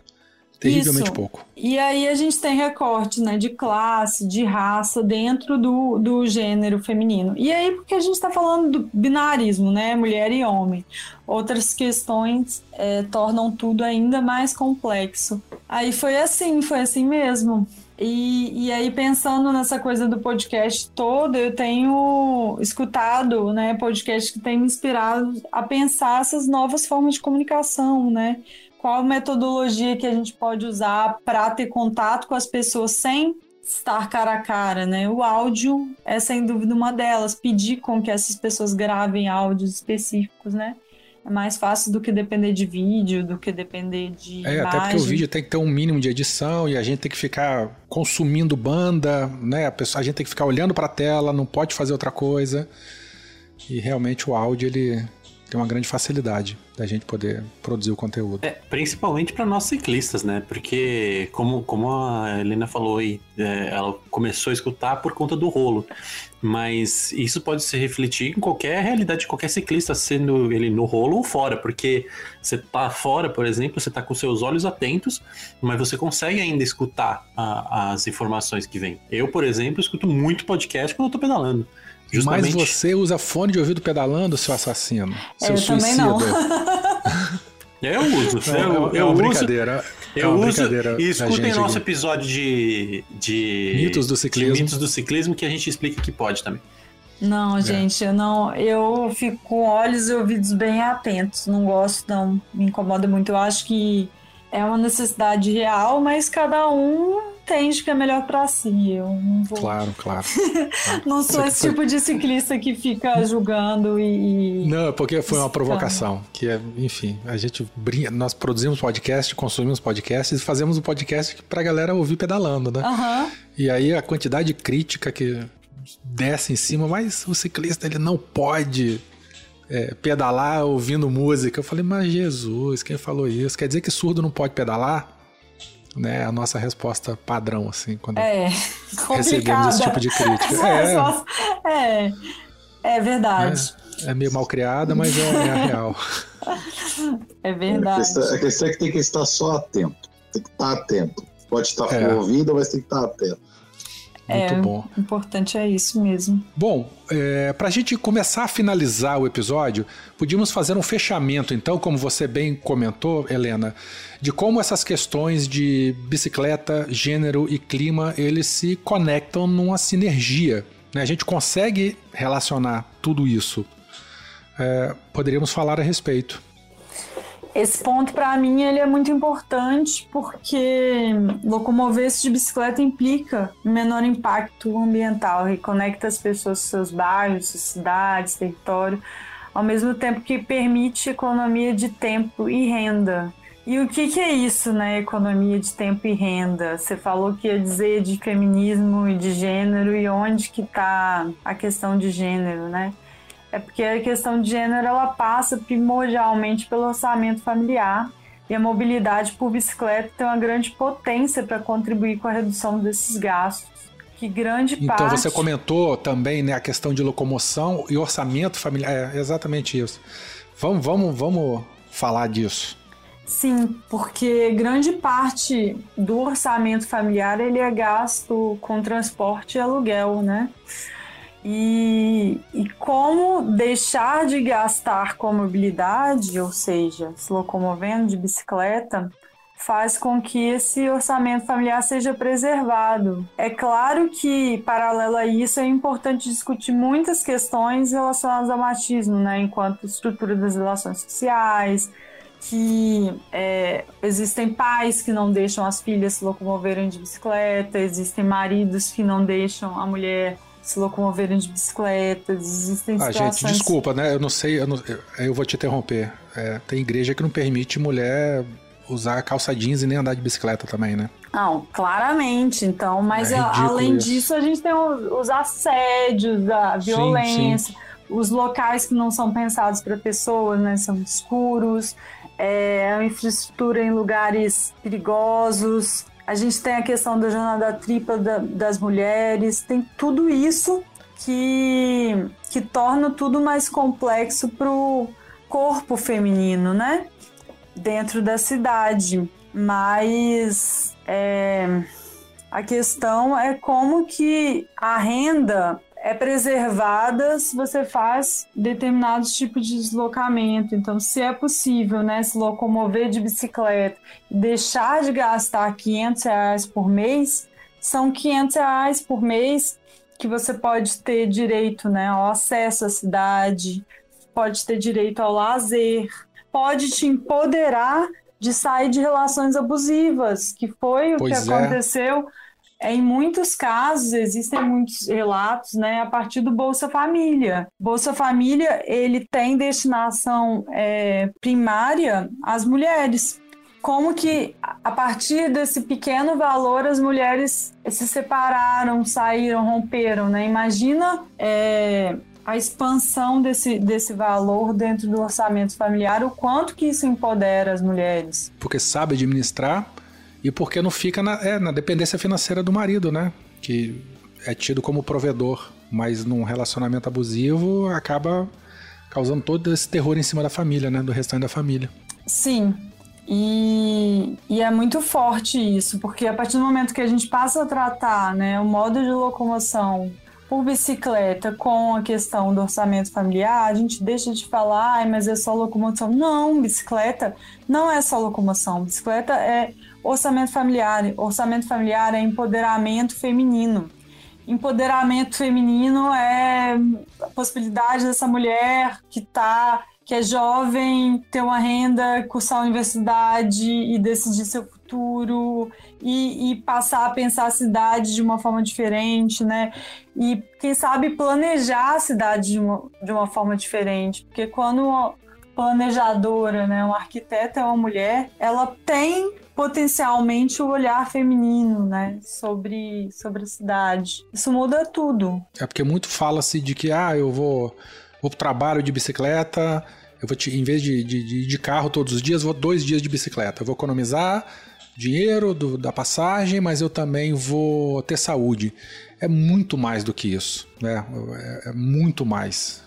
terrivelmente Isso. pouco. E aí a gente tem recorte né, de classe, de raça dentro do, do gênero feminino. E aí, porque a gente está falando do binarismo, né? Mulher e homem. Outras questões é, tornam tudo ainda mais complexo. Aí foi assim, foi assim mesmo. E, e aí, pensando nessa coisa do podcast todo, eu tenho escutado né, podcast que tem me inspirado a pensar essas novas formas de comunicação, né? Qual metodologia que a gente pode usar para ter contato com as pessoas sem estar cara a cara, né? O áudio é sem dúvida uma delas. Pedir com que essas pessoas gravem áudios específicos, né? É mais fácil do que depender de vídeo, do que depender de É, imagem. até porque o vídeo tem que ter um mínimo de edição e a gente tem que ficar consumindo banda, né? A, pessoa, a gente tem que ficar olhando para a tela, não pode fazer outra coisa. E realmente o áudio ele tem uma grande facilidade da gente poder produzir o conteúdo. É, principalmente para nós ciclistas, né? Porque, como, como a Helena falou aí, é, ela começou a escutar por conta do rolo. Mas isso pode se refletir em qualquer realidade de qualquer ciclista, sendo ele no rolo ou fora. Porque você tá fora, por exemplo, você tá com seus olhos atentos, mas você consegue ainda escutar a- as informações que vêm. Eu, por exemplo, escuto muito podcast quando eu tô pedalando. Justamente. Mas você usa fone de ouvido pedalando, seu assassino? É, Seu eu também não. Eu uso. É, eu, é eu uma uso, brincadeira. é Eu uma uso brincadeira e escutem nosso aqui. episódio de, de Mitos do de ciclismo. mitos do ciclismo que a gente explica que pode também. É. Não, gente, eu não. Eu fico com olhos e ouvidos bem atentos. Não gosto, não. Me incomoda muito. Eu acho que é uma necessidade real, mas cada um entende que é melhor pra si. Eu não vou. Claro, claro. Não sou esse foi- tipo de ciclista que fica julgando e. Não, é porque foi uma provocação. Que é, enfim, a gente brinca, nós produzimos podcast, consumimos podcasts e fazemos um podcast pra galera ouvir pedalando, né? Aham. E aí a quantidade de crítica que desce em cima, mas o ciclista ele não pode é, pedalar ouvindo música. Eu falei, mas Jesus, quem falou isso? Quer dizer que surdo não pode pedalar? Né, a nossa resposta padrão, assim, quando É. recebemos esse tipo de crítica. É, É. É verdade. é meio mal criada, mas é, é a real. É, A verdade. questão, a questão é que tem que estar só atento. Tem que estar atento. Pode estar É. ouvindo, mas tem que estar atento. Muito É. bom. Importante é isso mesmo. Bom, é, para a gente começar a finalizar o episódio, podíamos fazer um fechamento, então, como você bem comentou, Helena, de como essas questões de bicicleta, gênero e clima, eles se conectam numa sinergia. né? A gente consegue relacionar tudo isso. É, poderíamos falar a respeito. Esse ponto, para mim, ele é muito importante porque locomover-se de bicicleta implica menor impacto ambiental, reconecta as pessoas seus bairros, suas cidades, território, ao mesmo tempo que permite economia de tempo e renda. E o que, que é isso, né? Economia de tempo e renda. Você falou que ia dizer de feminismo e de gênero e onde que está a questão de gênero, né? É porque a questão de gênero ela passa primordialmente pelo orçamento familiar e a mobilidade por bicicleta tem uma grande potência para contribuir com a redução desses gastos. Que grande Então, parte. você comentou também né, a questão de locomoção e orçamento familiar. É exatamente isso. Vamos, vamos, vamos falar disso. Sim, porque grande parte do orçamento familiar ele é gasto com transporte e aluguel, né? E, e como deixar de gastar com mobilidade, ou seja, se locomovendo de bicicleta, faz com que esse orçamento familiar seja preservado. É claro que, paralelo a isso, é importante discutir muitas questões relacionadas ao machismo, né, enquanto estrutura das relações sociais, que é, existem pais que não deixam as filhas se locomoverem de bicicleta, existem maridos que não deixam a mulher se locomoverem de bicicleta, existem Ah, situações... gente, desculpa, né? Eu não sei, eu, não- eu- vou te interromper. É, tem igreja que não permite mulher usar calça jeans e nem andar de bicicleta também, né? Não, claramente. Então, mas É além isso. disso, a gente tem os, os assédios, a Sim, violência, os locais que não são pensados para pessoas, né? São escuros, é, a infraestrutura em lugares perigosos. A gente tem a questão da jornada tripla da- das mulheres, tem tudo isso que, que torna tudo mais complexo pro corpo feminino, né? Dentro da cidade. Mas é, a questão é como que a renda é preservada se você faz determinados tipos de deslocamento. Então, se é possível né, se locomover de bicicleta e deixar de gastar 500 reais por mês, são 500 reais por mês que você pode ter direito né, ao acesso à cidade, pode ter direito ao lazer, pode te empoderar de sair de relações abusivas, que foi o Pois que é. aconteceu. É, Em muitos casos, existem muitos relatos, né, a partir do Bolsa Família. Bolsa Família, ele tem destinação é, primária às mulheres. Como que, a partir desse pequeno valor, as mulheres se separaram, saíram, romperam, né? Imagina é, a expansão desse, desse valor dentro do orçamento familiar, o quanto que isso empodera as mulheres. Porque sabe administrar e porque não fica na, é, na dependência financeira do marido, né? Que é tido como provedor, mas num relacionamento abusivo acaba causando todo esse terror em cima da família, né? Do restante da família. Sim. E, e é muito forte isso, porque a partir do momento que a gente passa a tratar né, o modo de locomoção por bicicleta com a questão do orçamento familiar, a gente deixa de falar, "Ai, mas é só locomoção. Não, bicicleta não é só locomoção. Bicicleta é orçamento familiar. Orçamento familiar é empoderamento feminino. Empoderamento feminino é a possibilidade dessa mulher que tá, que é jovem, ter uma renda, cursar a universidade e decidir seu futuro e, e passar a pensar a cidade de uma forma diferente, né? E quem sabe planejar a cidade de uma, de uma forma diferente, porque quando planejadora, né, uma arquiteta é uma mulher, ela tem potencialmente o olhar feminino, né, sobre, sobre a cidade. Isso muda tudo. É porque muito fala-se de que, ah, eu vou, vou pro trabalho de bicicleta, eu vou, te, em vez de, de, de, carro todos os dias, vou dois dias de bicicleta. Eu vou economizar dinheiro do, da passagem, mas eu também vou ter saúde. É muito mais do que isso, né? É, é muito mais.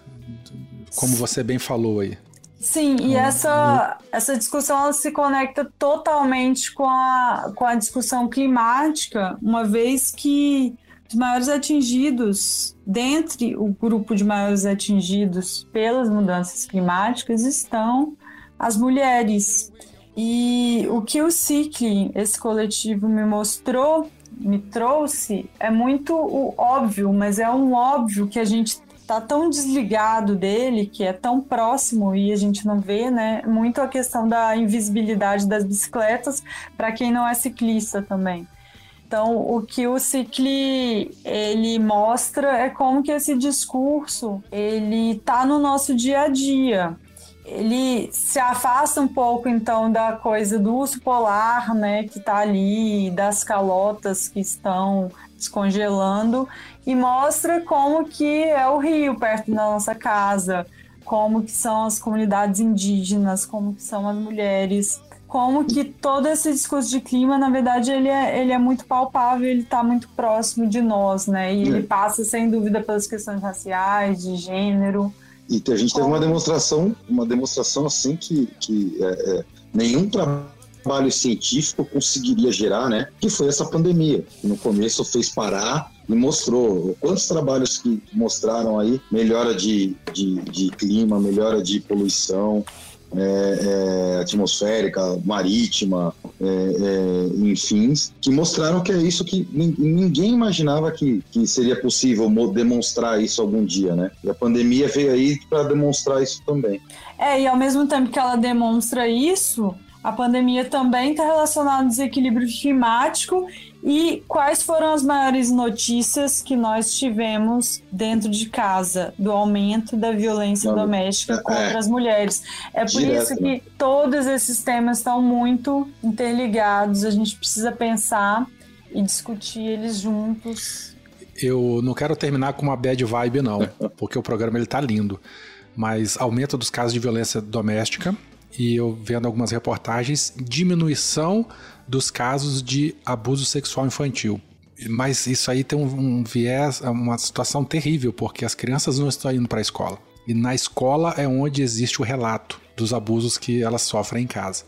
Como você bem falou aí. Sim, e essa, essa discussão ela se conecta totalmente com a, com a discussão climática, uma vez que os maiores atingidos, dentre o grupo de maiores atingidos pelas mudanças climáticas, estão as mulheres. E o que o Cicli, esse coletivo, me mostrou, me trouxe, é muito o óbvio, mas é um óbvio que a gente tá tão desligado dele, que é tão próximo e a gente não vê, né? Muito a questão da invisibilidade das bicicletas para quem não é ciclista também. Então, o que o Cicli ele mostra é como que esse discurso ele tá no nosso dia a dia. Ele se afasta um pouco então da coisa do urso polar, né, que tá ali, das calotas que estão descongelando e mostra como que é o rio perto da nossa casa, como que são as comunidades indígenas, como que são as mulheres, como que todo esse discurso de clima, na verdade, ele é, ele é muito palpável, ele está muito próximo de nós, né? E ele passa, sem dúvida, pelas questões raciais, de gênero. E a gente teve uma demonstração, uma demonstração assim que, que é, é, nenhum trabalho científico conseguiria gerar, né? Que foi essa pandemia. No começo fez parar e mostrou quantos trabalhos que mostraram aí melhora de, de, de clima, melhora de poluição, é, é, atmosférica, marítima, é, é, enfim, que mostraram que é isso que nin- ninguém imaginava que, que seria possível mo- demonstrar isso algum dia, né? E a pandemia veio aí para demonstrar isso também. É, e ao mesmo tempo que ela demonstra isso, a pandemia também está relacionada ao desequilíbrio climático e quais foram as maiores notícias que nós tivemos dentro de casa do aumento da violência Não, doméstica é, contra é. as mulheres. É por Direto, isso né? que todos esses temas estão muito interligados, a gente precisa pensar e discutir eles juntos. Eu não quero terminar com uma bad vibe, não, porque o programa ele tá lindo. Mas aumento dos casos de violência doméstica e eu vendo algumas reportagens, diminuição dos casos de abuso sexual infantil. Mas isso aí tem um, viés, uma situação terrível, porque as crianças não estão indo para a escola. E na escola é onde existe o relato dos abusos que elas sofrem em casa.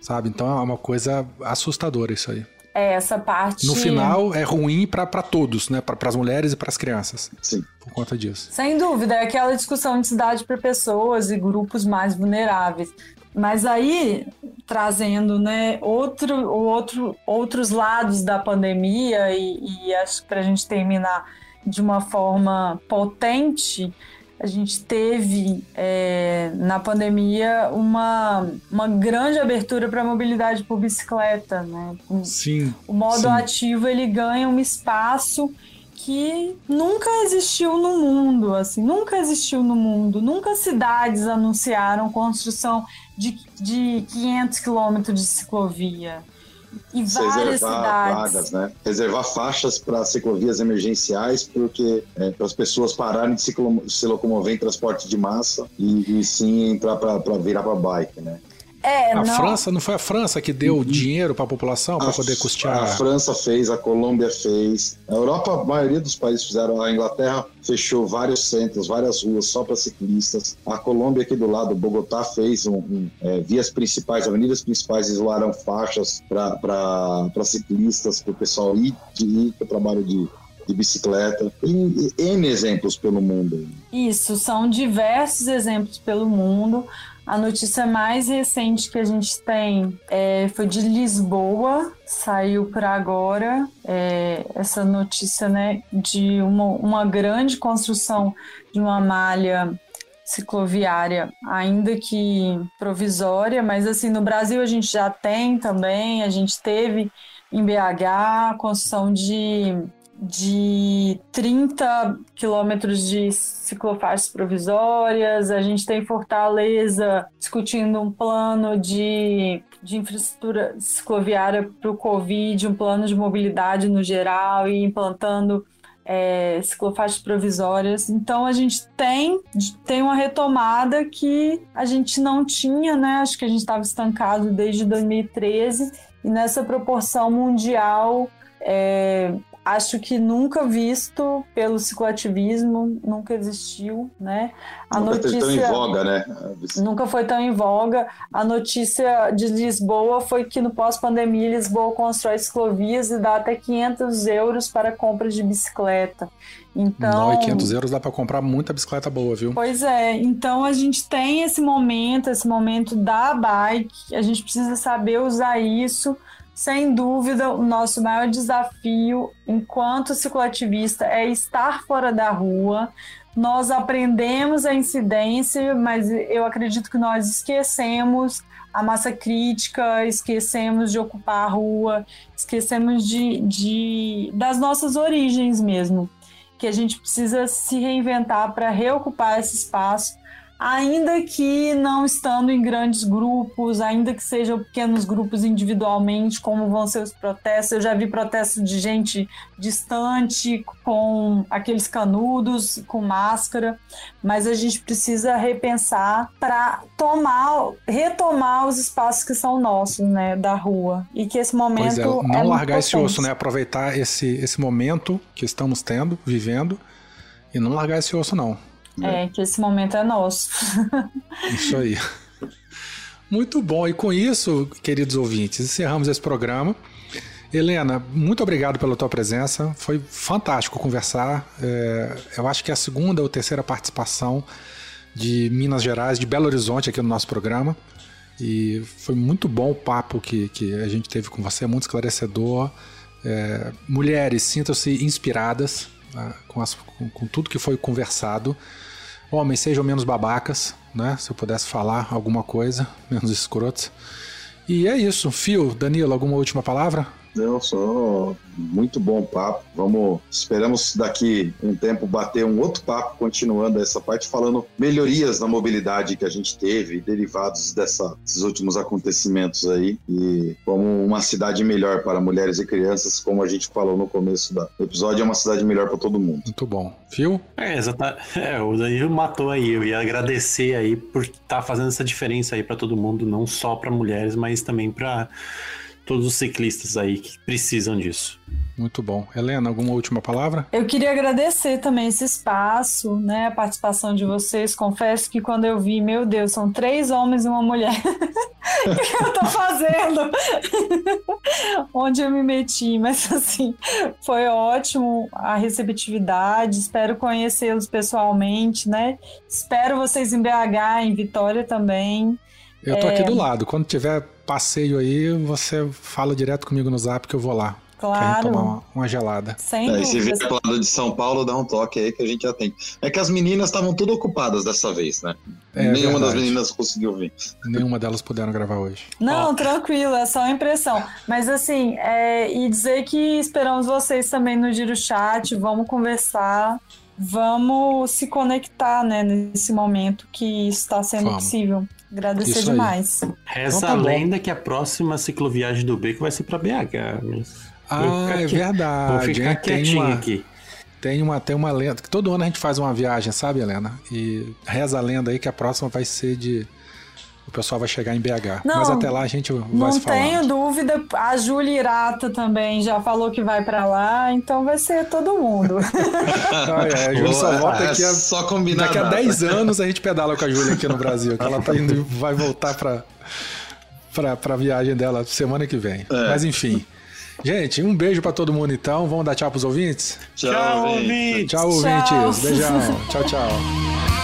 Sabe? Então é uma coisa assustadora isso aí. É, essa parte. No final, é ruim para todos, né? Para as mulheres e para as crianças. Sim. Por conta disso. Sem dúvida, é aquela discussão de cidade para pessoas e grupos mais vulneráveis. Mas aí, trazendo né, outro, o outro, outros lados da pandemia, e, e acho que para a gente terminar de uma forma potente, a gente teve é, na pandemia uma, uma grande abertura para a mobilidade por bicicleta. Né? Sim. O modo sim. ativo ele ganha um espaço que nunca existiu no mundo, assim, nunca existiu no mundo. Nunca cidades anunciaram construção de, de 500 quilômetros de ciclovia. E várias reservar cidades. vagas, né? Reservar faixas para ciclovias emergenciais, porque é, para as pessoas pararem de se, se locomover em transporte de massa e, e sim entrar para virar para bike, né? É, A não, França, não foi a França que deu dinheiro para a população para A- poder A custear? França fez, a Colômbia fez. A Europa, a maioria dos países fizeram. A Inglaterra fechou vários centros, várias ruas só para ciclistas. A Colômbia aqui do lado, Bogotá, fez um, um, é, vias principais, avenidas principais, isolaram faixas para ciclistas, para o pessoal ir, ir para o trabalho de, de bicicleta. E N exemplos pelo mundo. Isso, são diversos exemplos pelo mundo. A notícia mais recente que a gente tem é, foi de Lisboa, saiu para agora é, essa notícia né, de uma, uma grande construção de uma malha cicloviária, ainda que provisória, mas assim, no Brasil a gente já tem também, a gente teve em BH a construção de de 30 quilômetros de ciclofaixas provisórias. A gente tem Fortaleza discutindo um plano de, de infraestrutura cicloviária para o Covid, um plano de mobilidade no geral e implantando é, ciclofaixas provisórias. Então a gente tem, tem uma retomada que a gente não tinha, né? Acho que a gente estava estancado desde 2013 e nessa proporção mundial. É, acho que nunca visto pelo cicloativismo, nunca existiu, né? A nunca notícia tão em voga, né? Nunca foi tão em voga. A notícia de Lisboa foi que no pós-pandemia Lisboa constrói ciclovias e dá até 500 euros para compra de bicicleta. Então, Não, e 500 euros dá para comprar muita bicicleta boa, viu? Pois é, então a gente tem esse momento, esse momento da bike, a gente precisa saber usar isso sem dúvida, o nosso maior desafio enquanto cicloativista é estar fora da rua. Nós aprendemos a incidência, mas eu acredito que nós esquecemos a massa crítica, esquecemos de ocupar a rua, esquecemos de, de das nossas origens mesmo, que a gente precisa se reinventar para reocupar esse espaço ainda que não estando em grandes grupos, ainda que sejam pequenos grupos individualmente, como vão ser os protestos. Eu já vi protestos de gente distante, com aqueles canudos, com máscara, mas a gente precisa repensar para tomar, retomar os espaços que são nossos, né, da rua. E que esse momento. Pois é, não é largar esse osso, né? Aproveitar esse, esse momento que estamos tendo, vivendo, e não largar esse osso, não. É, que esse momento é nosso. Isso aí. Muito bom. E com isso, queridos ouvintes, encerramos esse programa. Helena, muito obrigado pela tua presença. Foi fantástico conversar. É, eu acho que é a segunda ou terceira participação de Minas Gerais, de Belo Horizonte aqui no nosso programa. E foi muito bom o papo que, que a gente teve com você, muito esclarecedor. É, mulheres, sintam-se inspiradas né, com, as- com- com tudo que foi conversado. Homens, sejam menos babacas, né? Se eu pudesse falar alguma coisa, menos escrotos. E é isso. Fio, Danilo, alguma última palavra? Não, só muito bom papo. Vamos, esperamos daqui um tempo bater um outro papo, continuando essa parte, falando melhorias na mobilidade que a gente teve, derivados dessa- desses últimos acontecimentos aí, e como uma cidade melhor para mulheres e crianças, como a gente falou no começo do episódio, é uma cidade melhor para todo mundo. Muito bom. Fio? É, exata. É, o Danilo matou aí. Eu ia agradecer aí por estar fazendo essa diferença aí pra todo mundo, não só pra mulheres, mas também pra todos os ciclistas aí que precisam disso. Muito bom. Helena, alguma última palavra? Eu queria agradecer também esse espaço, né, a participação de vocês. Confesso que quando eu vi, meu Deus, são três homens e uma mulher. O que eu tô fazendo? Onde eu me meti, mas assim, foi ótimo a receptividade. Espero conhecê-los pessoalmente, né? Espero vocês em BH, em Vitória também. Eu tô É. aqui do lado. Quando tiver passeio aí, você fala direto comigo no zap que eu vou lá. Claro. tomar uma, uma gelada. Sem É, se vier pro lado de São Paulo, dá um toque aí que a gente atende. É que as meninas estavam tudo ocupadas dessa vez, né? É Nenhuma das verdade. meninas conseguiu vir. Nenhuma delas puderam gravar hoje. Não, tranquilo, é só uma impressão. Mas assim, é, e dizer que esperamos vocês também no Giro Chat, vamos conversar, vamos se conectar, né, nesse momento que está sendo Vamos. possível. Agradecer Isso aí. demais. Reza Então tá a lenda que a próxima cicloviagem do Beco vai ser pra BH. Mas Ah, é verdade. Vou ficar quietinho uma, aqui. tem, uma, tem uma lenda. que Todo ano a gente faz uma viagem, sabe, Helena? E reza a lenda aí que a próxima vai ser de. O pessoal vai chegar em BH. Não, Mas até lá a gente vai Não se falar. tenho dúvida, a Júlia Irata também já falou que vai pra lá, então vai ser todo mundo. Ah, é, a Júlia só volta é aqui a, só combinar Daqui a data. 10 anos a gente pedala com a Júlia aqui no Brasil, que ela tá indo, vai voltar pra, pra, pra viagem dela semana que vem. É. Mas enfim. Gente, um beijo pra todo mundo então. Vamos dar tchau pros ouvintes? Tchau, gente. ouvintes! Tchau, ouvintes. Tchau. Beijão. Tchau, tchau.